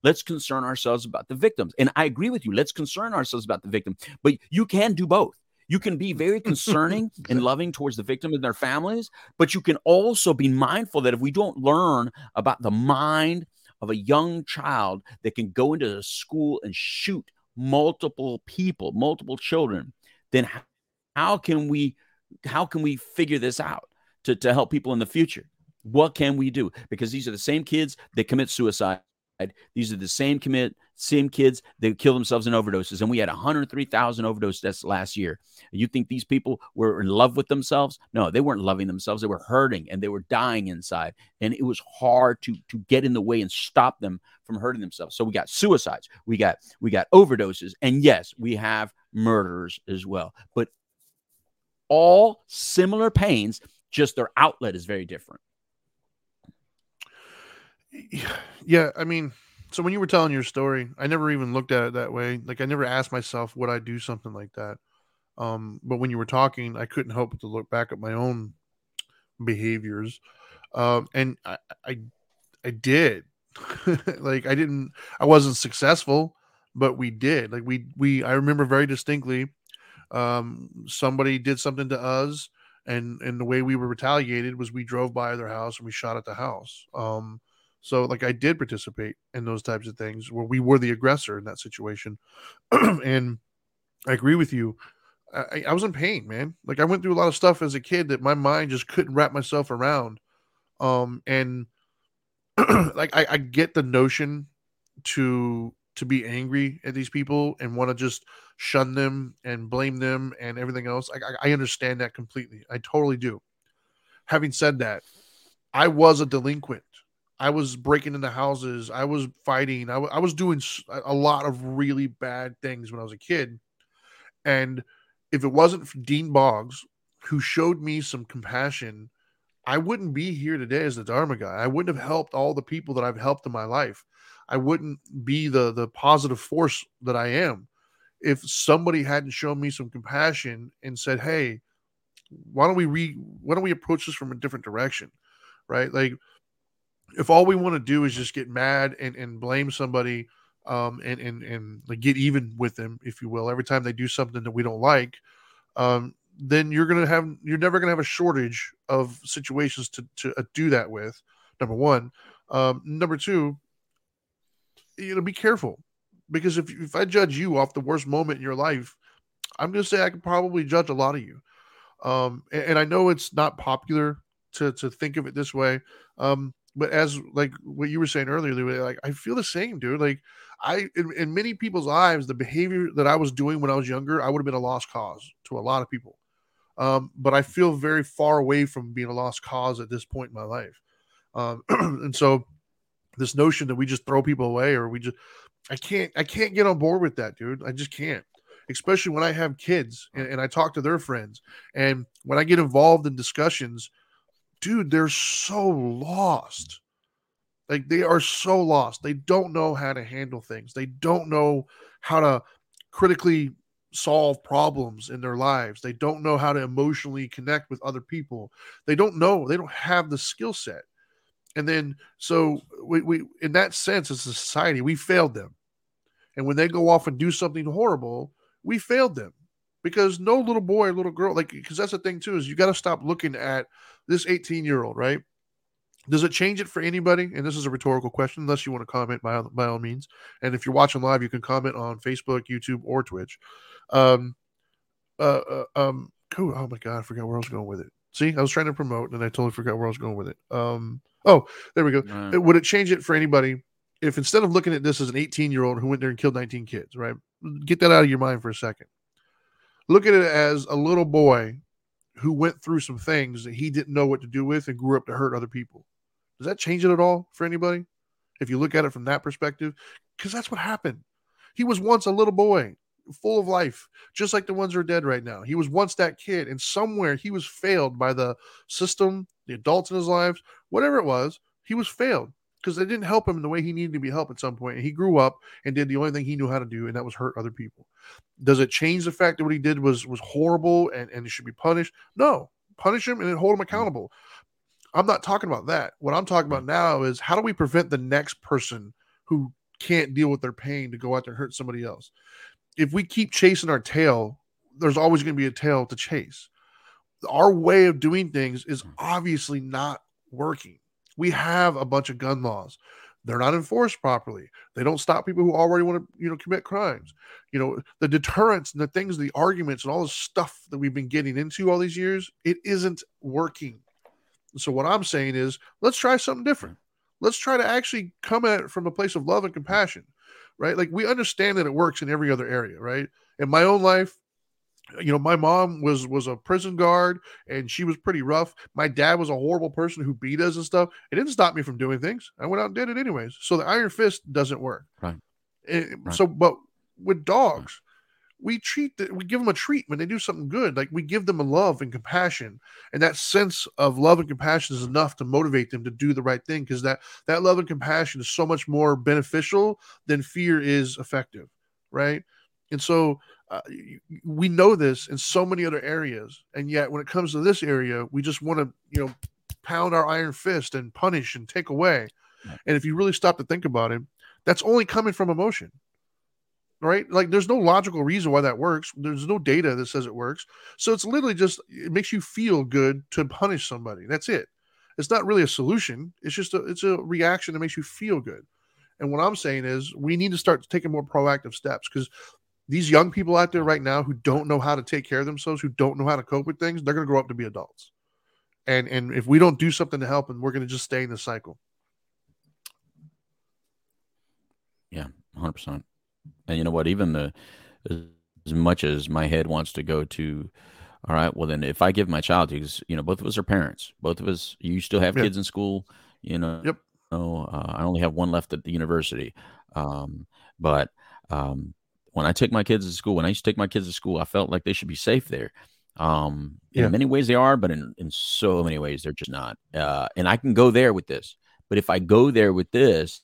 Let's concern ourselves about the victims. And I agree with you. Let's concern ourselves about the victim. But you can do both. You can be very concerning and loving towards the victim and their families, but you can also be mindful that if we don't learn about the mind of a young child that can go into a school and shoot multiple people, multiple children, then how can we how can we figure this out to, to help people in the future? What can we do? Because these are the same kids that commit suicide these are the same commit, same kids that kill themselves in overdoses, and we had 103,000 overdose deaths last year. You think these people were in love with themselves? No, they weren't loving themselves. They were hurting and they were dying inside, and it was hard to to get in the way and stop them from hurting themselves. So we got suicides, we got we got overdoses, and yes, we have murders as well. But all similar pains, just their outlet is very different. Yeah, I mean, so when you were telling your story, I never even looked at it that way. Like I never asked myself, would I do something like that? Um, but when you were talking, I couldn't help but to look back at my own behaviors. Um, and I, I, I did. like I didn't, I wasn't successful, but we did. Like we, we, I remember very distinctly. Um, somebody did something to us, and and the way we were retaliated was we drove by their house and we shot at the house. Um, so like I did participate in those types of things where we were the aggressor in that situation. and I agree with you. I, I was in pain, man. Like I went through a lot of stuff as a kid that my mind just couldn't wrap myself around. Um, and like I, I get the notion to to be angry at these people and want to just shun them and blame them and everything else. I, I understand that completely. I totally do. Having said that, I was a delinquent I was breaking into houses. I was fighting. I, w- I was doing a lot of really bad things when I was a kid. And if it wasn't for Dean Boggs, who showed me some compassion, I wouldn't be here today as the Dharma guy. I wouldn't have helped all the people that I've helped in my life. I wouldn't be the the positive force that I am if somebody hadn't shown me some compassion and said, "Hey, why don't we re why don't we approach this from a different direction?" Right? Like if all we want to do is just get mad and, and blame somebody um, and, and, and like get even with them, if you will, every time they do something that we don't like, um, then you're going to have, you're never going to have a shortage of situations to, to uh, do that with. Number one. Um, number two, you know, be careful because if, if I judge you off the worst moment in your life, I'm going to say I could probably judge a lot of you. Um, and, and, I know it's not popular to, to think of it this way. Um, but as like what you were saying earlier, like I feel the same, dude. Like I, in, in, many people's lives, the behavior that I was doing when I was younger, I would have been a lost cause to a lot of people. Um, but I feel very far away from being a lost cause at this point in my life. Um, and so this notion that we just throw people away or we just, I can't, I can't get on board with that, dude. I just can't. especially when I have kids and, and I talk to their friends. And when I get involved in discussions, dude, they're so lost. Like they are so lost. They don't know how to handle things. They don't know how to critically solve problems in their lives. They don't know how to emotionally connect with other people. They don't know. They don't have the skill set. And then, so we, we, in that sense, as a society, we failed them. And when they go off and do something horrible, we failed them because no little boy or little girl, like, because that's the thing too, is you got to stop looking at this 18 year old, right? Does it change it for anybody? And this is a rhetorical question, unless you want to comment by, by all means. And if you're watching live, you can comment on Facebook, YouTube, or Twitch. Um, uh, uh um, cool. Oh my God, I forgot where I was going with it. See, I was trying to promote and I totally forgot where I was going with it. Um, oh, there we go. Would it change it for anybody if instead of looking at this as an 18 year old who went there and killed 19 kids, right? Get that out of your mind for a second. Look at it as a little boy who went through some things that he didn't know what to do with and grew up to hurt other people. Does that change it at all for anybody? If you look at it from that perspective, because that's what happened. He was once a little boy, full of life, just like the ones who are dead right now. He was once that kid, and somewhere he was failed by the system, the adults in his lives, whatever it was, he was failed because they didn't help him in the way he needed to be helped at some point. And he grew up and did the only thing he knew how to do, and that was hurt other people. Does it change the fact that what he did was was horrible and, and he should be punished? No. Punish him and then hold him accountable. I'm not talking about that. What I'm talking about now is how do we prevent the next person who can't deal with their pain to go out there and hurt somebody else? If we keep chasing our tail, there's always going to be a tail to chase. Our way of doing things is obviously not working. We have a bunch of gun laws. They're not enforced properly. They don't stop people who already want to, you know, commit crimes. You know, the deterrence and the things, the arguments and all the stuff that we've been getting into all these years, it isn't working. So what I'm saying is, let's try something different. Let's try to actually come at it from a place of love and compassion, right? Like we understand that it works in every other area, right? In my own life, you know, my mom was was a prison guard and she was pretty rough. My dad was a horrible person who beat us and stuff. It didn't stop me from doing things. I went out and did it anyways. So the iron fist doesn't work. Right. And, right. So, but with dogs, we treat the, we give them a treat when they do something good like we give them a love and compassion and that sense of love and compassion is enough to motivate them to do the right thing because that that love and compassion is so much more beneficial than fear is effective right and so uh, we know this in so many other areas and yet when it comes to this area we just want to you know pound our iron fist and punish and take away and if you really stop to think about it that's only coming from emotion right? Like there's no logical reason why that works. There's no data that says it works. So it's literally just it makes you feel good to punish somebody. That's it. It's not really a solution. It's just a it's a reaction that makes you feel good. And what I'm saying is we need to start taking more proactive steps because these young people out there right now who don't know how to take care of themselves, who don't know how to cope with things, they're going to grow up to be adults. And and if we don't do something to help them, we're going to just stay in the cycle. Yeah, 100%. And you know what? Even the as much as my head wants to go to, all right, well then if I give my child because you know both of us are parents, both of us, you still have kids in school, you know. Yep. uh, I only have one left at the university, um, but um, when I take my kids to school, when I used to take my kids to school, I felt like they should be safe there. Um, in many ways they are, but in, in so many ways they're just not. Uh, and I can go there with this, but if I go there with this,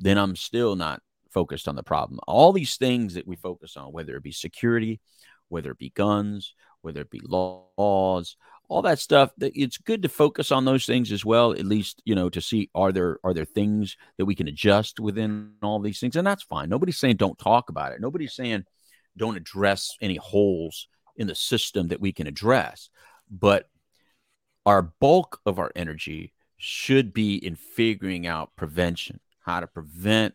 then I'm still not focused on the problem. All these things that we focus on, whether it be security, whether it be guns, whether it be laws, all that stuff, that it's good to focus on those things as well, at least, you know, to see are there are there things that we can adjust within all these things. And that's fine. Nobody's saying don't talk about it. Nobody's saying don't address any holes in the system that we can address. But our bulk of our energy should be in figuring out prevention, how to prevent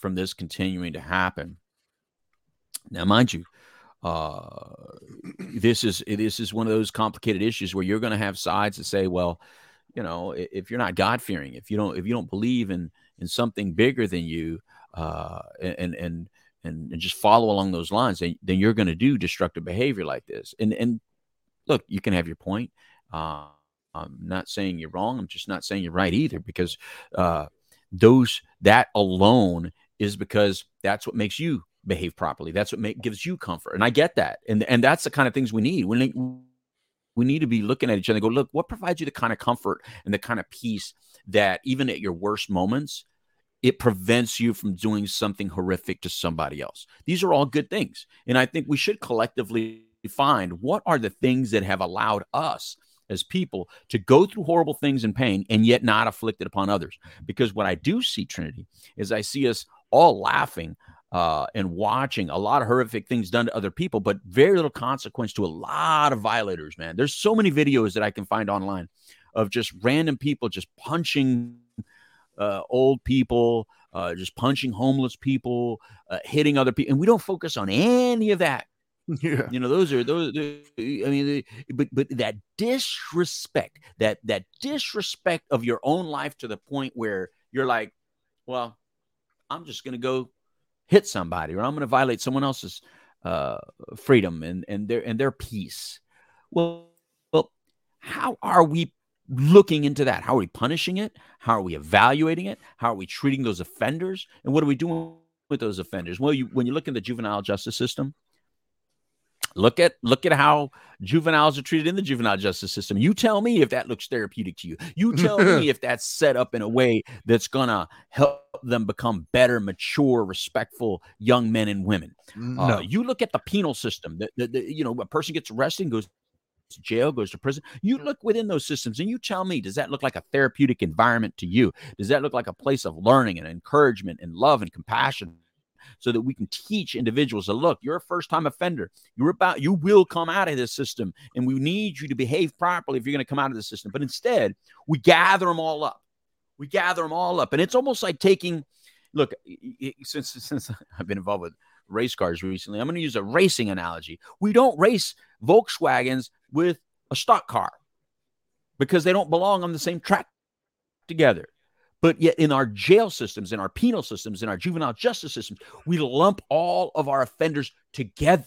from this continuing to happen. Now, mind you, uh, this is this is one of those complicated issues where you're going to have sides that say, well, you know, if you're not God fearing, if you don't if you don't believe in in something bigger than you, uh, and and and, and just follow along those lines, then, then you're going to do destructive behavior like this. And and look, you can have your point. Uh, I'm not saying you're wrong. I'm just not saying you're right either, because uh, those that alone is because that's what makes you behave properly. That's what make, gives you comfort. And I get that. And and that's the kind of things we need. We we need to be looking at each other go, look, what provides you the kind of comfort and the kind of peace that even at your worst moments, it prevents you from doing something horrific to somebody else. These are all good things. And I think we should collectively find what are the things that have allowed us as people to go through horrible things and pain and yet not afflicted upon others. Because what I do see, Trinity, is I see us all laughing uh, and watching a lot of horrific things done to other people, but very little consequence to a lot of violators, man. There's so many videos that I can find online of just random people just punching uh, old people, uh, just punching homeless people, uh, hitting other people. And we don't focus on any of that. Yeah. You know, those are those. I mean, but but that disrespect, that that disrespect of your own life to the point where you're like, well, I'm just going to go hit somebody, or I'm going to violate someone else's uh, freedom and and their and their peace. Well, well, how are we looking into that? How are we punishing it? How are we evaluating it? How are we treating those offenders? And what are we doing with those offenders? Well, you when you look in the juvenile justice system, Look at look at how juveniles are treated in the juvenile justice system. You tell me if that looks therapeutic to you. You tell me if that's set up in a way that's gonna help them become better, mature, respectful young men and women. Uh, no. Uh, you look at the penal system. That you know, a person gets arrested and goes to jail, goes to prison. You look within those systems and you tell me, does that look like a therapeutic environment to you? Does that look like a place of learning and encouragement and love and compassion so that we can teach individuals to look, you're a first time offender. You're about, you will come out of this system and we need you to behave properly if you're going to come out of the system. But instead, we gather them all up. We gather them all up. And it's almost like taking, look, since, since I've been involved with race cars recently, I'm going to use a racing analogy. We don't race Volkswagens with a stock car because they don't belong on the same track together. But yet, in our jail systems, in our penal systems, in our juvenile justice systems, we lump all of our offenders together.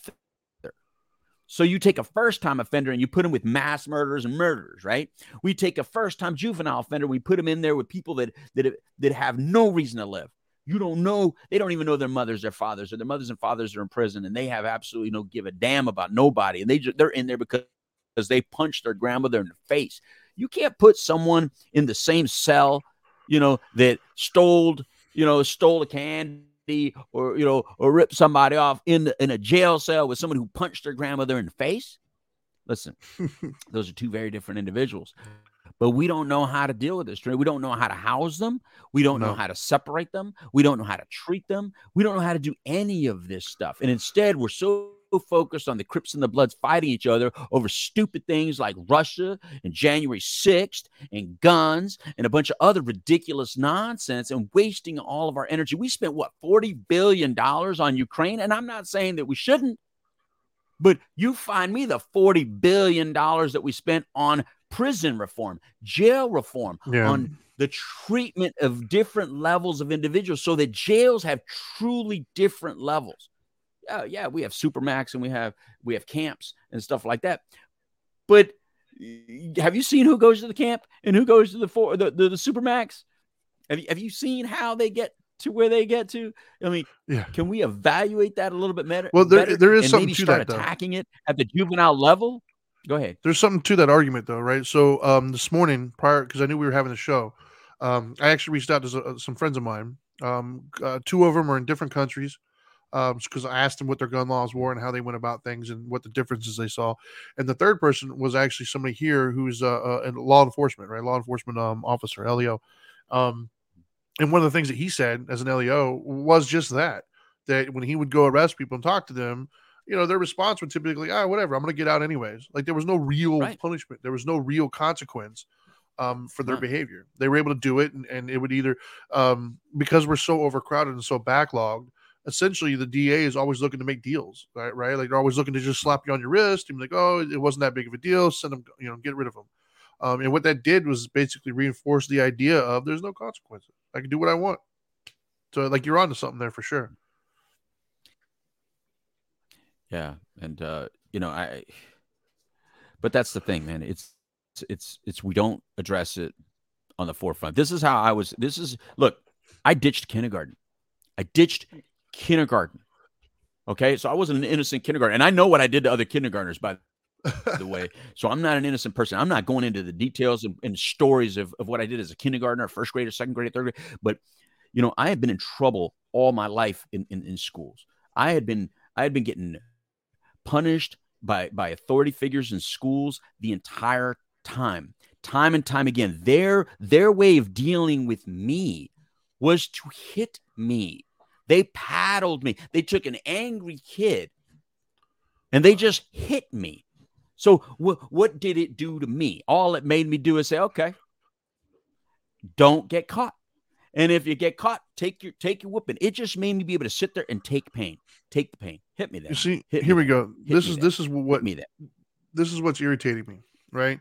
So you take a first time offender and you put him with mass murderers and murderers, right? We take a first time juvenile offender, we put him in there with people that that that have no reason to live. You don't know, they don't even know their mothers, their fathers, or their mothers and fathers are in prison, and they have absolutely no give a damn about nobody, and they just, they're in there because because they punched their grandmother in the face. You can't put someone in the same cell you know, that stole, you know, stole a candy or, you know, or ripped somebody off in, in a jail cell with someone who punched their grandmother in the face. Listen, those are two very different individuals. But we don't know how to deal with this. We don't know how to house them. We don't no. know how to separate them. We don't know how to treat them. We don't know how to do any of this stuff. And instead, we're so focused on the Crips and the Bloods fighting each other over stupid things like Russia and January 6th and guns and a bunch of other ridiculous nonsense and wasting all of our energy. We spent what, $40 billion on Ukraine? And I'm not saying that we shouldn't, but you find me the $40 billion that we spent on prison reform, jail reform, yeah. on the treatment of different levels of individuals so that jails have truly different levels yeah, yeah, we have supermax and we have we have camps and stuff like that. But have you seen who goes to the camp and who goes to the for the, the, the supermax? Have you have you seen how they get to where they get to? I mean, yeah. can we evaluate that a little bit better? Well, there, better there is something maybe to start that, attacking it at the juvenile level. Go ahead. There's something to that argument, though, right? So, um, this morning, prior because I knew we were having a show, um, I actually reached out to some friends of mine. Um, uh, two of them are in different countries because um, I asked them what their gun laws were and how they went about things and what the differences they saw. And the third person was actually somebody here who's uh, a law enforcement, right? Law enforcement um, officer, LEO. Um, and one of the things that he said as an LEO was just that that when he would go arrest people and talk to them, you know, their response would typically, ah, whatever, I'm going to get out anyways. Like there was no real right. punishment, there was no real consequence um, for their huh. behavior. They were able to do it, and, and it would either um, because we're so overcrowded and so backlogged essentially the DA is always looking to make deals, right? Right? Like they're always looking to just slap you on your wrist and be like, oh, it wasn't that big of a deal. Send them, you know, get rid of them. Um, and what that did was basically reinforce the idea of there's no consequences. I can do what I want. So like you're onto something there for sure. Yeah, and uh, you know, I. But that's the thing, man. It's it's it's we don't address it on the forefront. This is how I was. This is look. I ditched kindergarten. I ditched kindergarten Okay, so I wasn't an innocent kindergarten, and I know what I did to other kindergartners by the way. So I'm not an innocent person. I'm not going into the details and, and stories of, of what I did as a kindergartner, first grade, or second grade, third grade. But you know, I had been in trouble all my life in, in, in schools. I had been I had been getting punished by by authority figures in schools the entire time time and time again their their way of dealing with me was to hit me they paddled me. They took an angry kid and they just hit me. So wh- what did it do to me? All it made me do is say okay don't get caught. And if you get caught take your take your whooping. It just made me be able to sit there and take pain take the pain. Hit me then You see, Hit here we go. Hit This is then. this is what Hit me this is what's irritating me, right?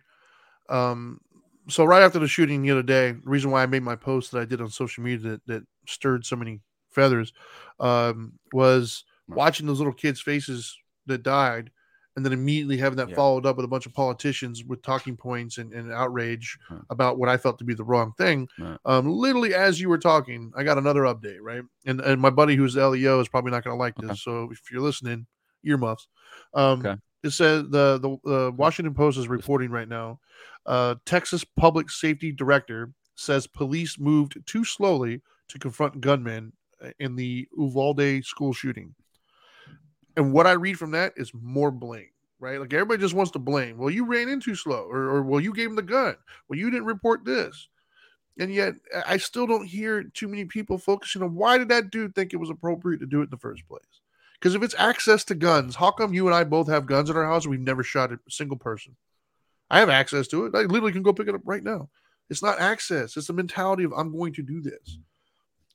Um, so right after the shooting the other day, the reason why I made my post that I did on social media that, that stirred so many feathers um, was watching those little kids' faces that died, and then immediately having that Yeah. followed up with a bunch of politicians with talking points and, and outrage Right. about what I felt to be the wrong thing. Right. Um, literally as you were talking, I got another update, right? And and my buddy who's LEO is probably not going to like this, Okay. so if you're listening, earmuffs. Um, Okay. it says the the Washington Post is reporting right now. Uh, Texas Public Safety Director says police moved too slowly to confront gunmen in the Uvalde school shooting. And what I read from that is more blame, right? Like everybody just wants to blame. Well, you ran in too slow, or, or well, you gave him the gun. Well, you didn't report this. And yet, I- still don't hear too many people focusing on why did that dude think it was appropriate to do it in the first place? Because if it's access to guns, how come you and I both have guns in our house and we've never shot a single person? I have access to it. I literally can go pick it up right now. It's not access. It's the mentality of I'm going to do this.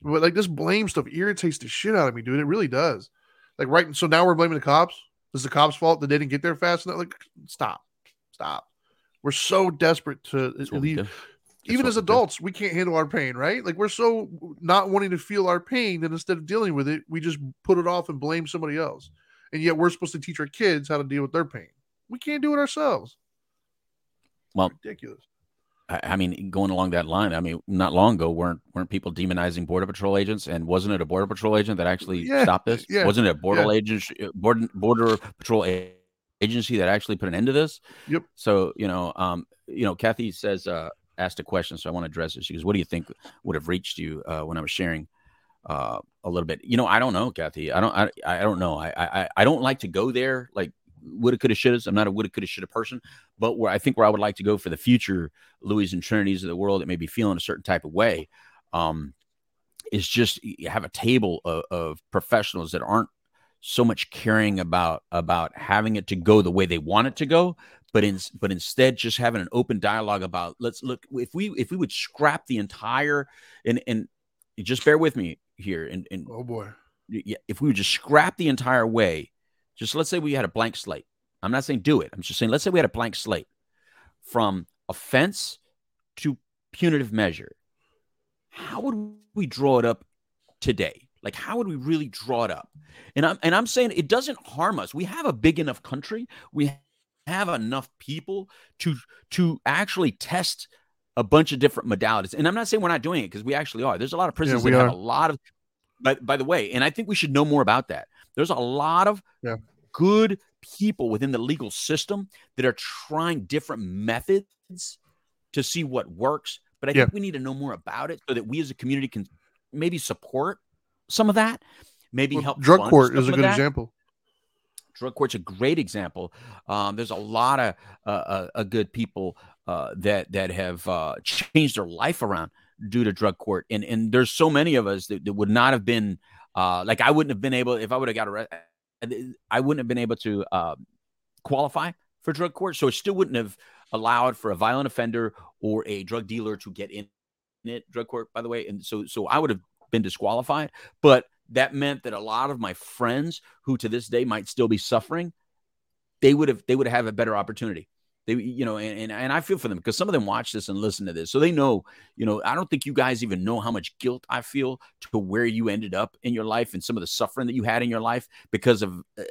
But like this blame stuff irritates the shit out of me, dude. It really does. Like right. So now we're blaming the cops. It's the cops' fault that they didn't get there fast enough. Like stop, stop. We're so desperate to leave even as adults, we can't handle our pain, right? Like we're so not wanting to feel our pain that instead of dealing with it, we just put it off and blame somebody else. And yet we're supposed to teach our kids how to deal with their pain. We can't do it ourselves. Well, ridiculous. I, I mean, going along that line, I mean, not long ago, weren't weren't people demonizing border patrol agents? And wasn't it a border patrol agent that actually Yeah, stopped this? yeah, Wasn't it a border agent, border border patrol a- agency that actually put an end to this? Yep. So you know, um, you know, Kathy says uh, asked a question, so I want to address it. She goes, "What do you think would have reached you uh, when I was sharing?" Uh, a little bit, you know, I don't know, Kathy. I don't, I, I don't know. I, I, I don't like to go there. Like woulda, coulda, shoulda. I'm not a woulda, coulda, shoulda person. But where I think where I would like to go for the future, Louis and Trinities of the world that may be feeling a certain type of way, um, is just you have a table of, of professionals that aren't so much caring about about having it to go the way they want it to go, but in but instead just having an open dialogue about let's look if we if we would scrap the entire and and just bear with me here and and Oh boy. yeah, if we would just scrap the entire way, just let's say we had a blank slate. I'm not saying do it. I'm just saying let's say we had a blank slate from offense to punitive measure. How would we draw it up today? Like how would we really draw it up? And I'm and I'm saying it doesn't harm us. We have a big enough country. We have enough people to to actually test a bunch of different modalities. And I'm not saying we're not doing it because we actually are. There's a lot of prisons we that have are. a lot of by, by the way, and I think we should know more about that. There's a lot of Yeah. good people within the legal system that are trying different methods to see what works. But I Yeah. think we need to know more about it so that we as a community can maybe support some of that, maybe Well, help. drug court is a good that example. drug court's a great example. Um, there's a lot of uh, uh, uh, good people uh, that that have uh, changed their life around due to drug court, and and there's so many of us that, that would not have been uh, like I wouldn't have been able if I would have got arrested. I wouldn't have been able to uh, qualify for drug court, so it still wouldn't have allowed for a violent offender or a drug dealer to get in it drug court. By the way, and so so I would have been disqualified, but that meant that a lot of my friends who to this day might still be suffering they would have they would have a better opportunity they you know and, and and i feel for them because some of them watch this and listen to this so they know you know i don't think you guys even know how much guilt i feel to where you ended up in your life and some of the suffering that you had in your life because of uh,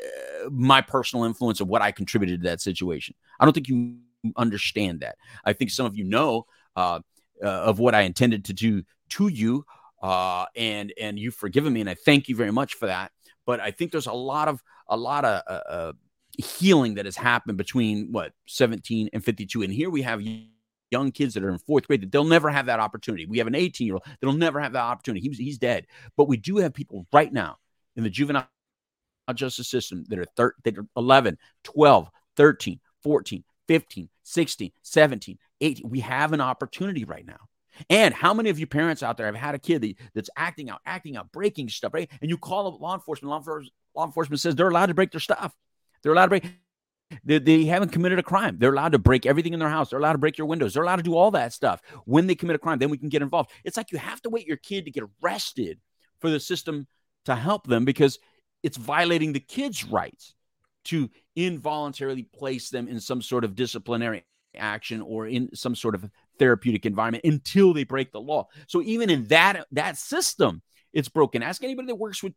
my personal influence of what i contributed to that situation i don't think you understand that i think some of you know uh, uh, of what i intended to do to you uh, and and you've forgiven me, and I thank you very much for that. But I think there's a lot of a lot of uh, uh, healing that has happened between what 17 and 52, and here we have young kids that are in fourth grade that they'll never have that opportunity. We have an 18 year old that'll never have that opportunity. He's he's dead, but we do have people right now in the juvenile justice system that are, thir- that are 11, 12, 13, 14, 15, 16, 17, 18. We have an opportunity right now. And how many of you parents out there have had a kid that's acting out, acting out, breaking stuff, right? And you call enforcement, law enforcement, law enforcement says they're allowed to break their stuff. They're allowed to break. They, they, haven't committed a crime. They're allowed to break everything in their house. They're allowed to break your windows. They're allowed to do all that stuff. When they commit a crime, then we can get involved. It's like you have to wait your kid to get arrested for the system to help them because it's violating the kid's rights to involuntarily place them in some sort of disciplinary action or in some sort of therapeutic environment until they break the law. So even in that that system, it's broken. Ask anybody that works with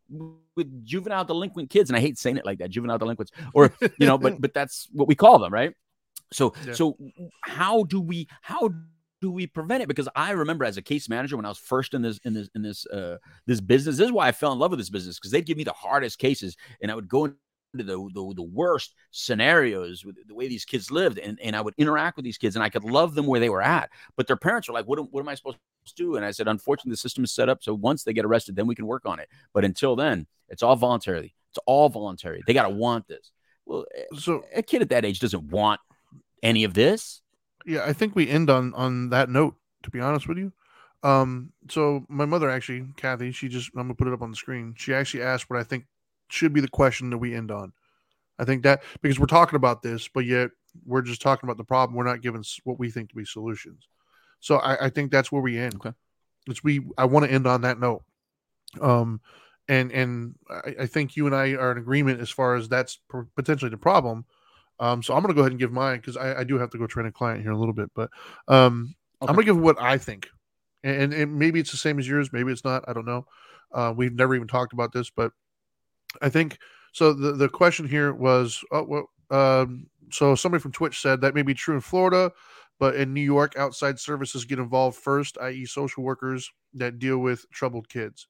with juvenile delinquent kids, and I hate saying it like that, juvenile delinquents, or you know, but but that's what we call them, right? So yeah. so how do we how do we prevent it? Because I remember as a case manager when I was first in this in this in this uh this business, this is why I fell in love with this business because they'd give me the hardest cases, and I would go into the, the, the worst scenarios with the way these kids lived and, and i would interact with these kids and i could love them where they were at but their parents were like what, what am i supposed to do and i said unfortunately the system is set up so once they get arrested then we can work on it. But until then it's all voluntarily it's all voluntary. They got to want this. Well so a kid at that age doesn't want any of this. Yeah i think we end on on that note to be honest with you. Um so my mother actually kathy she just i'm gonna put it up on the screen. She actually asked what i think should be the question that we end on. I think that because we're talking about this, but yet we're just talking about the problem. We're not giving what we think to be solutions. So I, I think that's where we end. Okay. It's we. I want to end on that note. Um, and and I, I, think you and I are in agreement as far as that's potentially the problem. Um, so I'm going to go ahead and give mine because I, I, do have to go train a client here in a little bit, but um, okay. I'm going to give what I think, and, and, maybe it's the same as yours, maybe it's not. I don't know. Uh, we've never even talked about this, but I think so. The, the question here was, oh, well, um, so somebody from Twitch said that may be true in Florida, but in New York, outside services get involved first, i.e., social workers that deal with troubled kids.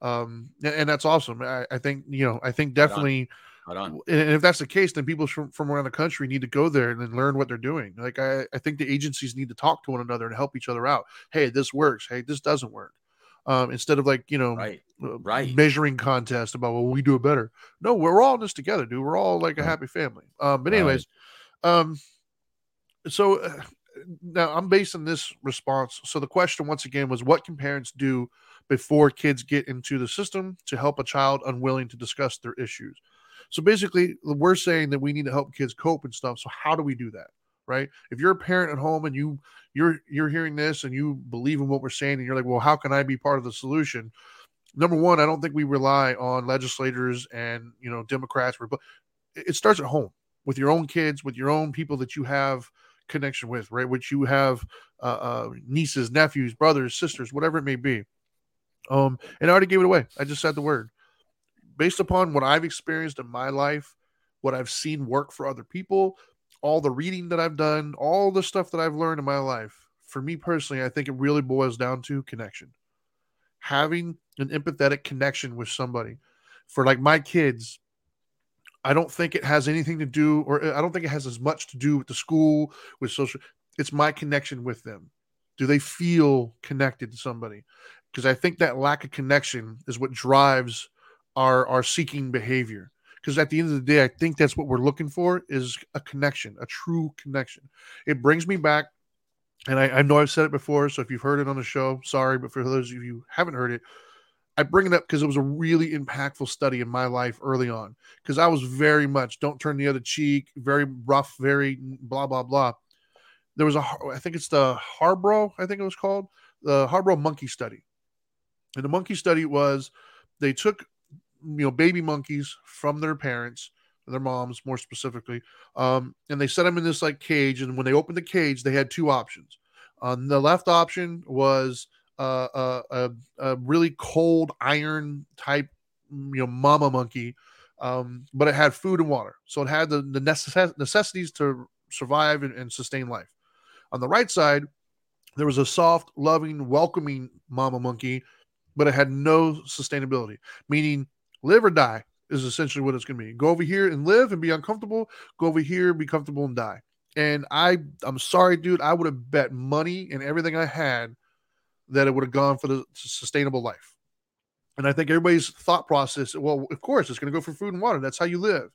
Um, and, and that's awesome. I, I, think you know, I think definitely. Right on. And if that's the case, then people from, from around the country need to go there and learn what they're doing. Like I, I think the agencies need to talk to one another and help each other out. Hey, this works. Hey, this doesn't work um, instead of like you know right. Uh, right measuring contest about well we do it better no we're all in this together dude we're all like a happy family um but anyways right. um so uh, now i'm basing this response so the question once again was what can parents do before kids get into the system to help a child unwilling to discuss their issues? So basically we're saying that we need to help kids cope and stuff so how do we do that right? If you're a parent at home and you you're you're hearing this and you believe in what we're saying and you're like well how can i be part of the solution? Number one i don't think we rely on legislators and you know democrats it starts at home with your own kids with your own people that you have connection with right which you have uh, uh, nieces nephews brothers sisters whatever it may be um and i already gave it away i just said the word based upon what i've experienced in my life what i've seen work for other people all the reading that I've done, all the stuff that I've learned in my life, for me personally, I think it really boils down to connection. Having an empathetic connection with somebody. For like my kids, I don't think it has anything to do, or uh, I don't think it has as much to do with the school, with social. It's my connection with them. Do they feel connected to somebody? Because I think that lack of connection is what drives our our seeking behavior because at the end of the day, I think that's what we're looking for is a connection, a true connection. It brings me back, and I, I know I've said it before, so if you've heard it on the show, sorry, but for those of you who haven't heard it, I bring it up because it was a really impactful study in my life early on. Because I was very much don't turn the other cheek, very rough, very blah blah blah. There was a, I think it's the Harborough, I think it was called the Harborough monkey study, and the monkey study was they took you know baby monkeys from their parents their moms more specifically um, and they set them in this like cage and when they opened the cage they had two options on the left option was a, a, really cold iron type you know mama monkey um, but it had food and water so it had the, the necess- necessities to survive and, and sustain life on the right side there was a soft loving welcoming mama monkey but it had no sustainability. Meaning, live or die is essentially what it's going to be. Go over here and live and be uncomfortable. Go over here, be comfortable and die. And I, I'm sorry, dude. I would have bet money and everything I had that it would have gone for the sustainable life. And I think everybody's thought process, well, of course, it's going to go for food and water. That's how you live.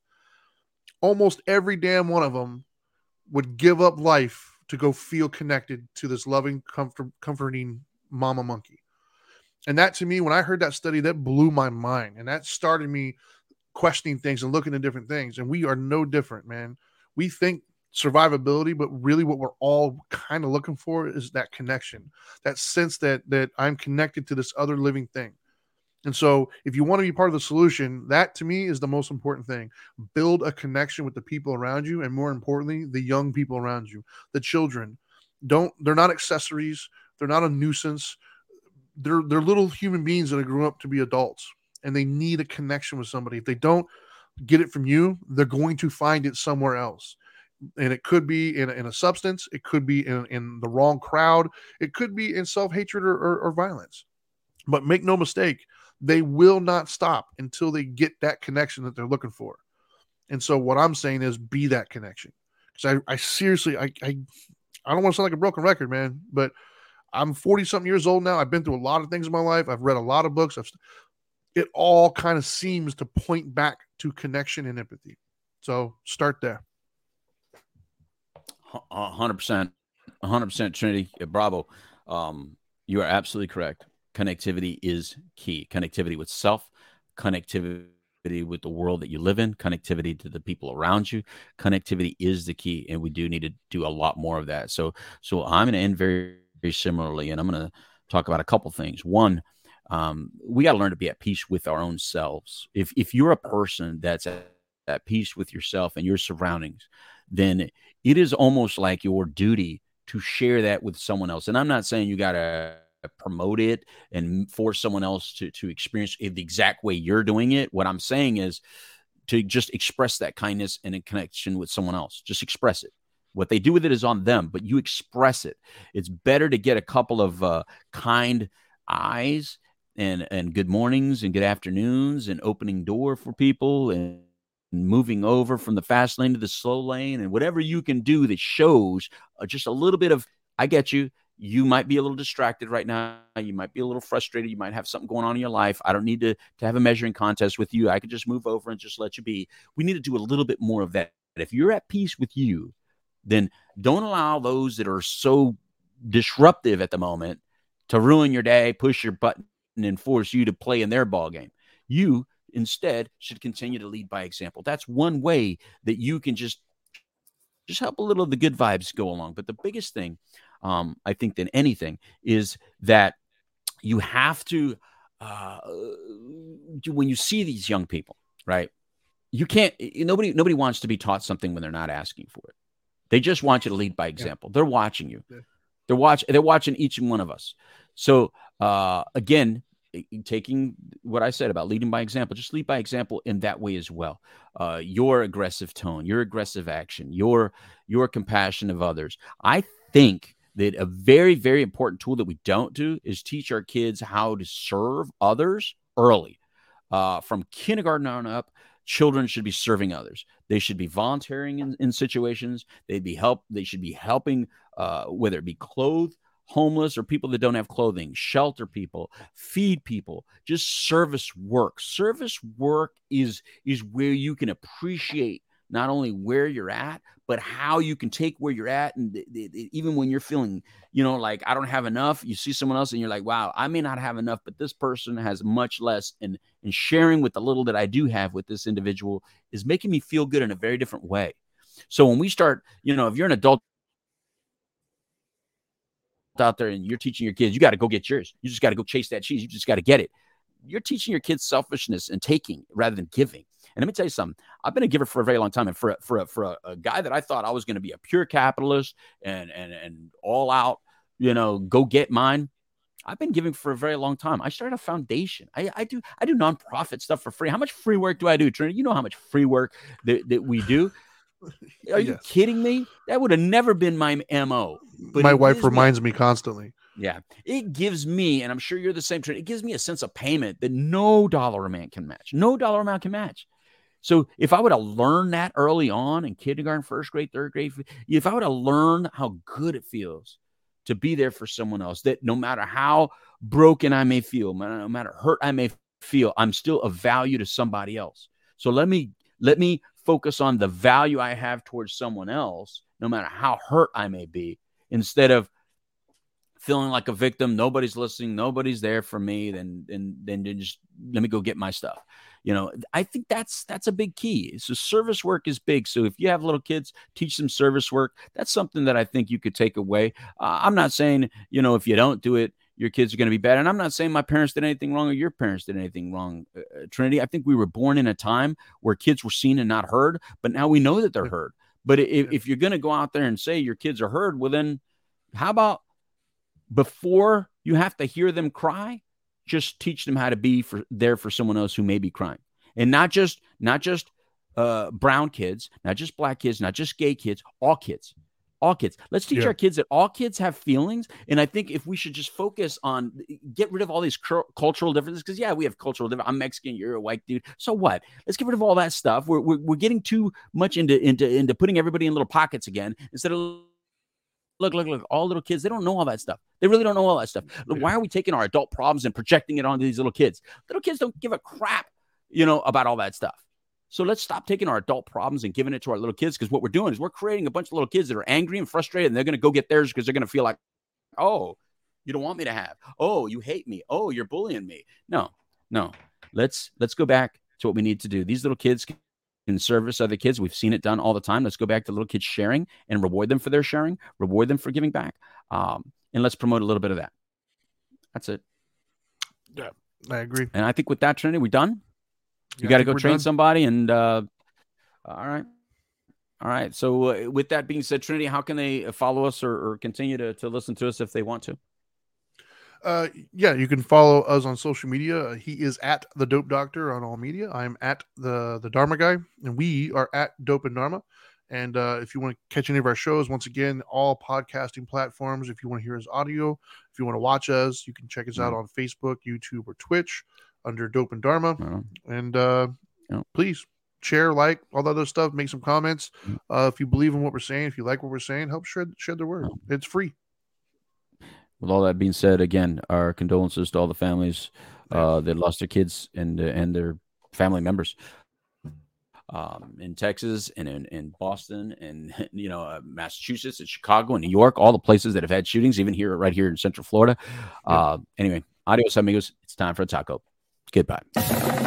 Almost every damn one of them would give up life to go feel connected to this loving, comfort, comforting mama monkey. And that to me, when I heard that study, that blew my mind. And that started me questioning things and looking at different things. And we are no different, man. We think survivability, but really what we're all kind of looking for is that connection, that sense that that I'm connected to this other living thing. And so, if you want to be part of the solution, that to me is the most important thing. Build a connection with the people around you, and more importantly, the young people around you, the children. Don't they're not accessories. They're not a nuisance. They're they're little human beings that have grown up to be adults, and they need a connection with somebody. If they don't get it from you, they're going to find it somewhere else. And it could be in, in a substance, it could be in, in the wrong crowd, it could be in self hatred or, or, or violence. But make no mistake, they will not stop until they get that connection that they're looking for. And so what I'm saying is be that connection. Because I, I seriously I, I I don't want to sound like a broken record, man, but I'm 40 something years old now. I've been through a lot of things in my life. I've read a lot of books. I've, it all kind of seems to point back to connection and empathy. So start there. 100%. 100% Trinity. Bravo. Um, you are absolutely correct connectivity is key connectivity with self, connectivity with the world that you live in, connectivity to the people around you. Connectivity is the key, and we do need to do a lot more of that. So, so I'm going to end very, very similarly, and I'm going to talk about a couple things. One, um, we got to learn to be at peace with our own selves. If if you're a person that's at, at peace with yourself and your surroundings, then it is almost like your duty to share that with someone else. And I'm not saying you got to promote it and force someone else to to experience it the exact way you're doing it. What I'm saying is to just express that kindness and a connection with someone else. Just express it. What they do with it is on them, but you express it. It's better to get a couple of uh, kind eyes and and good mornings and good afternoons and opening door for people and moving over from the fast lane to the slow lane and whatever you can do that shows uh, just a little bit of I get you you might be a little distracted right now. You might be a little frustrated. You might have something going on in your life. I don't need to, to have a measuring contest with you. I could just move over and just let you be. We need to do a little bit more of that. If you're at peace with you, then don't allow those that are so disruptive at the moment to ruin your day, push your button, and force you to play in their ball game. You instead should continue to lead by example. That's one way that you can just just help a little of the good vibes go along. But the biggest thing um, I think, than anything is that you have to, uh, when you see these young people, right? You can't, nobody, nobody wants to be taught something when they're not asking for it. They just want you to lead by example. Yeah. They're watching you. Yeah. They're watch. They're watching each and one of us. So uh, again, taking what I said about leading by example, just lead by example in that way as well. Uh, your aggressive tone, your aggressive action, your your compassion of others. I think that a very, very important tool that we don't do is teach our kids how to serve others early. Uh, from kindergarten on up, children should be serving others. They should be volunteering in, in situations. They'd be help. They should be helping, uh, whether it be clothed, homeless, or people that don't have clothing, shelter people, feed people. Just service work. Service work is is where you can appreciate not only where you're at, but how you can take where you're at. And th- th- even when you're feeling, you know, like I don't have enough, you see someone else and you're like, wow, I may not have enough, but this person has much less. And, and sharing with the little that I do have with this individual is making me feel good in a very different way. So when we start, you know, if you're an adult out there and you're teaching your kids, you got to go get yours. You just got to go chase that cheese. You just got to get it. You're teaching your kids selfishness and taking rather than giving. And let me tell you something. I've been a giver for a very long time, and for a, for a, for a, a guy that I thought I was going to be a pure capitalist and and and all out, you know, go get mine. I've been giving for a very long time. I started a foundation. I, I do I do nonprofit stuff for free. How much free work do I do, Trinity? You know how much free work that, that we do. Are you yes. kidding me? That would have never been my mo. But my wife reminds me. me constantly. Yeah, it gives me, and I'm sure you're the same. It gives me a sense of payment that no dollar amount can match. No dollar amount can match. So if I would have learned that early on in kindergarten, first grade, third grade, if I would have learned how good it feels to be there for someone else, that no matter how broken I may feel, no matter hurt I may feel, I'm still of value to somebody else. So let me let me focus on the value I have towards someone else, no matter how hurt I may be, instead of feeling like a victim. Nobody's listening. Nobody's there for me. Then, then, then just let me go get my stuff. You know, I think that's that's a big key. So service work is big. So if you have little kids, teach them service work. That's something that I think you could take away. Uh, I'm not saying you know if you don't do it, your kids are going to be bad. And I'm not saying my parents did anything wrong or your parents did anything wrong, uh, uh, Trinity. I think we were born in a time where kids were seen and not heard, but now we know that they're heard. But if, if you're going to go out there and say your kids are heard, well, then how about before you have to hear them cry, just teach them how to be for there for someone else who may be crying, and not just not just uh, brown kids, not just black kids, not just gay kids, all kids all kids. Let's teach yeah. our kids that all kids have feelings and i think if we should just focus on get rid of all these cr- cultural differences because yeah we have cultural differences i'm mexican you're a white dude so what? Let's get rid of all that stuff. We're, we're, we're getting too much into into into putting everybody in little pockets again instead of look look look all little kids they don't know all that stuff. They really don't know all that stuff. Yeah. why are we taking our adult problems and projecting it onto these little kids? Little kids don't give a crap you know about all that stuff so let's stop taking our adult problems and giving it to our little kids because what we're doing is we're creating a bunch of little kids that are angry and frustrated and they're going to go get theirs because they're going to feel like, oh, you don't want me to have. Oh, you hate me. Oh, you're bullying me. No, no. Let's let's go back to what we need to do. These little kids can service other kids. We've seen it done all the time. Let's go back to little kids sharing and reward them for their sharing, reward them for giving back, um, and let's promote a little bit of that. That's it. Yeah, I agree. And I think with that, Trinity, we done. You yeah, got to go train done. somebody, and uh, all right, all right. So, uh, with that being said, Trinity, how can they follow us or, or continue to, to listen to us if they want to? Uh, yeah, you can follow us on social media. He is at the Dope Doctor on all media. I'm at the the Dharma Guy, and we are at Dope and Dharma. And uh, if you want to catch any of our shows, once again, all podcasting platforms. If you want to hear us audio, if you want to watch us, you can check us out mm-hmm. on Facebook, YouTube, or Twitch under Dope and Dharma. And uh, yeah. please share, like, all that other stuff. Make some comments. Mm. Uh, if you believe in what we're saying, if you like what we're saying, help share, share the word. It's free. With all that being said, again, our condolences to all the families uh, that lost their kids and and their family members um, in Texas and in, in Boston and you know uh, Massachusetts and Chicago and New York, all the places that have had shootings, even here right here in Central Florida. Uh, anyway, adios amigos. It's time for a taco. Goodbye.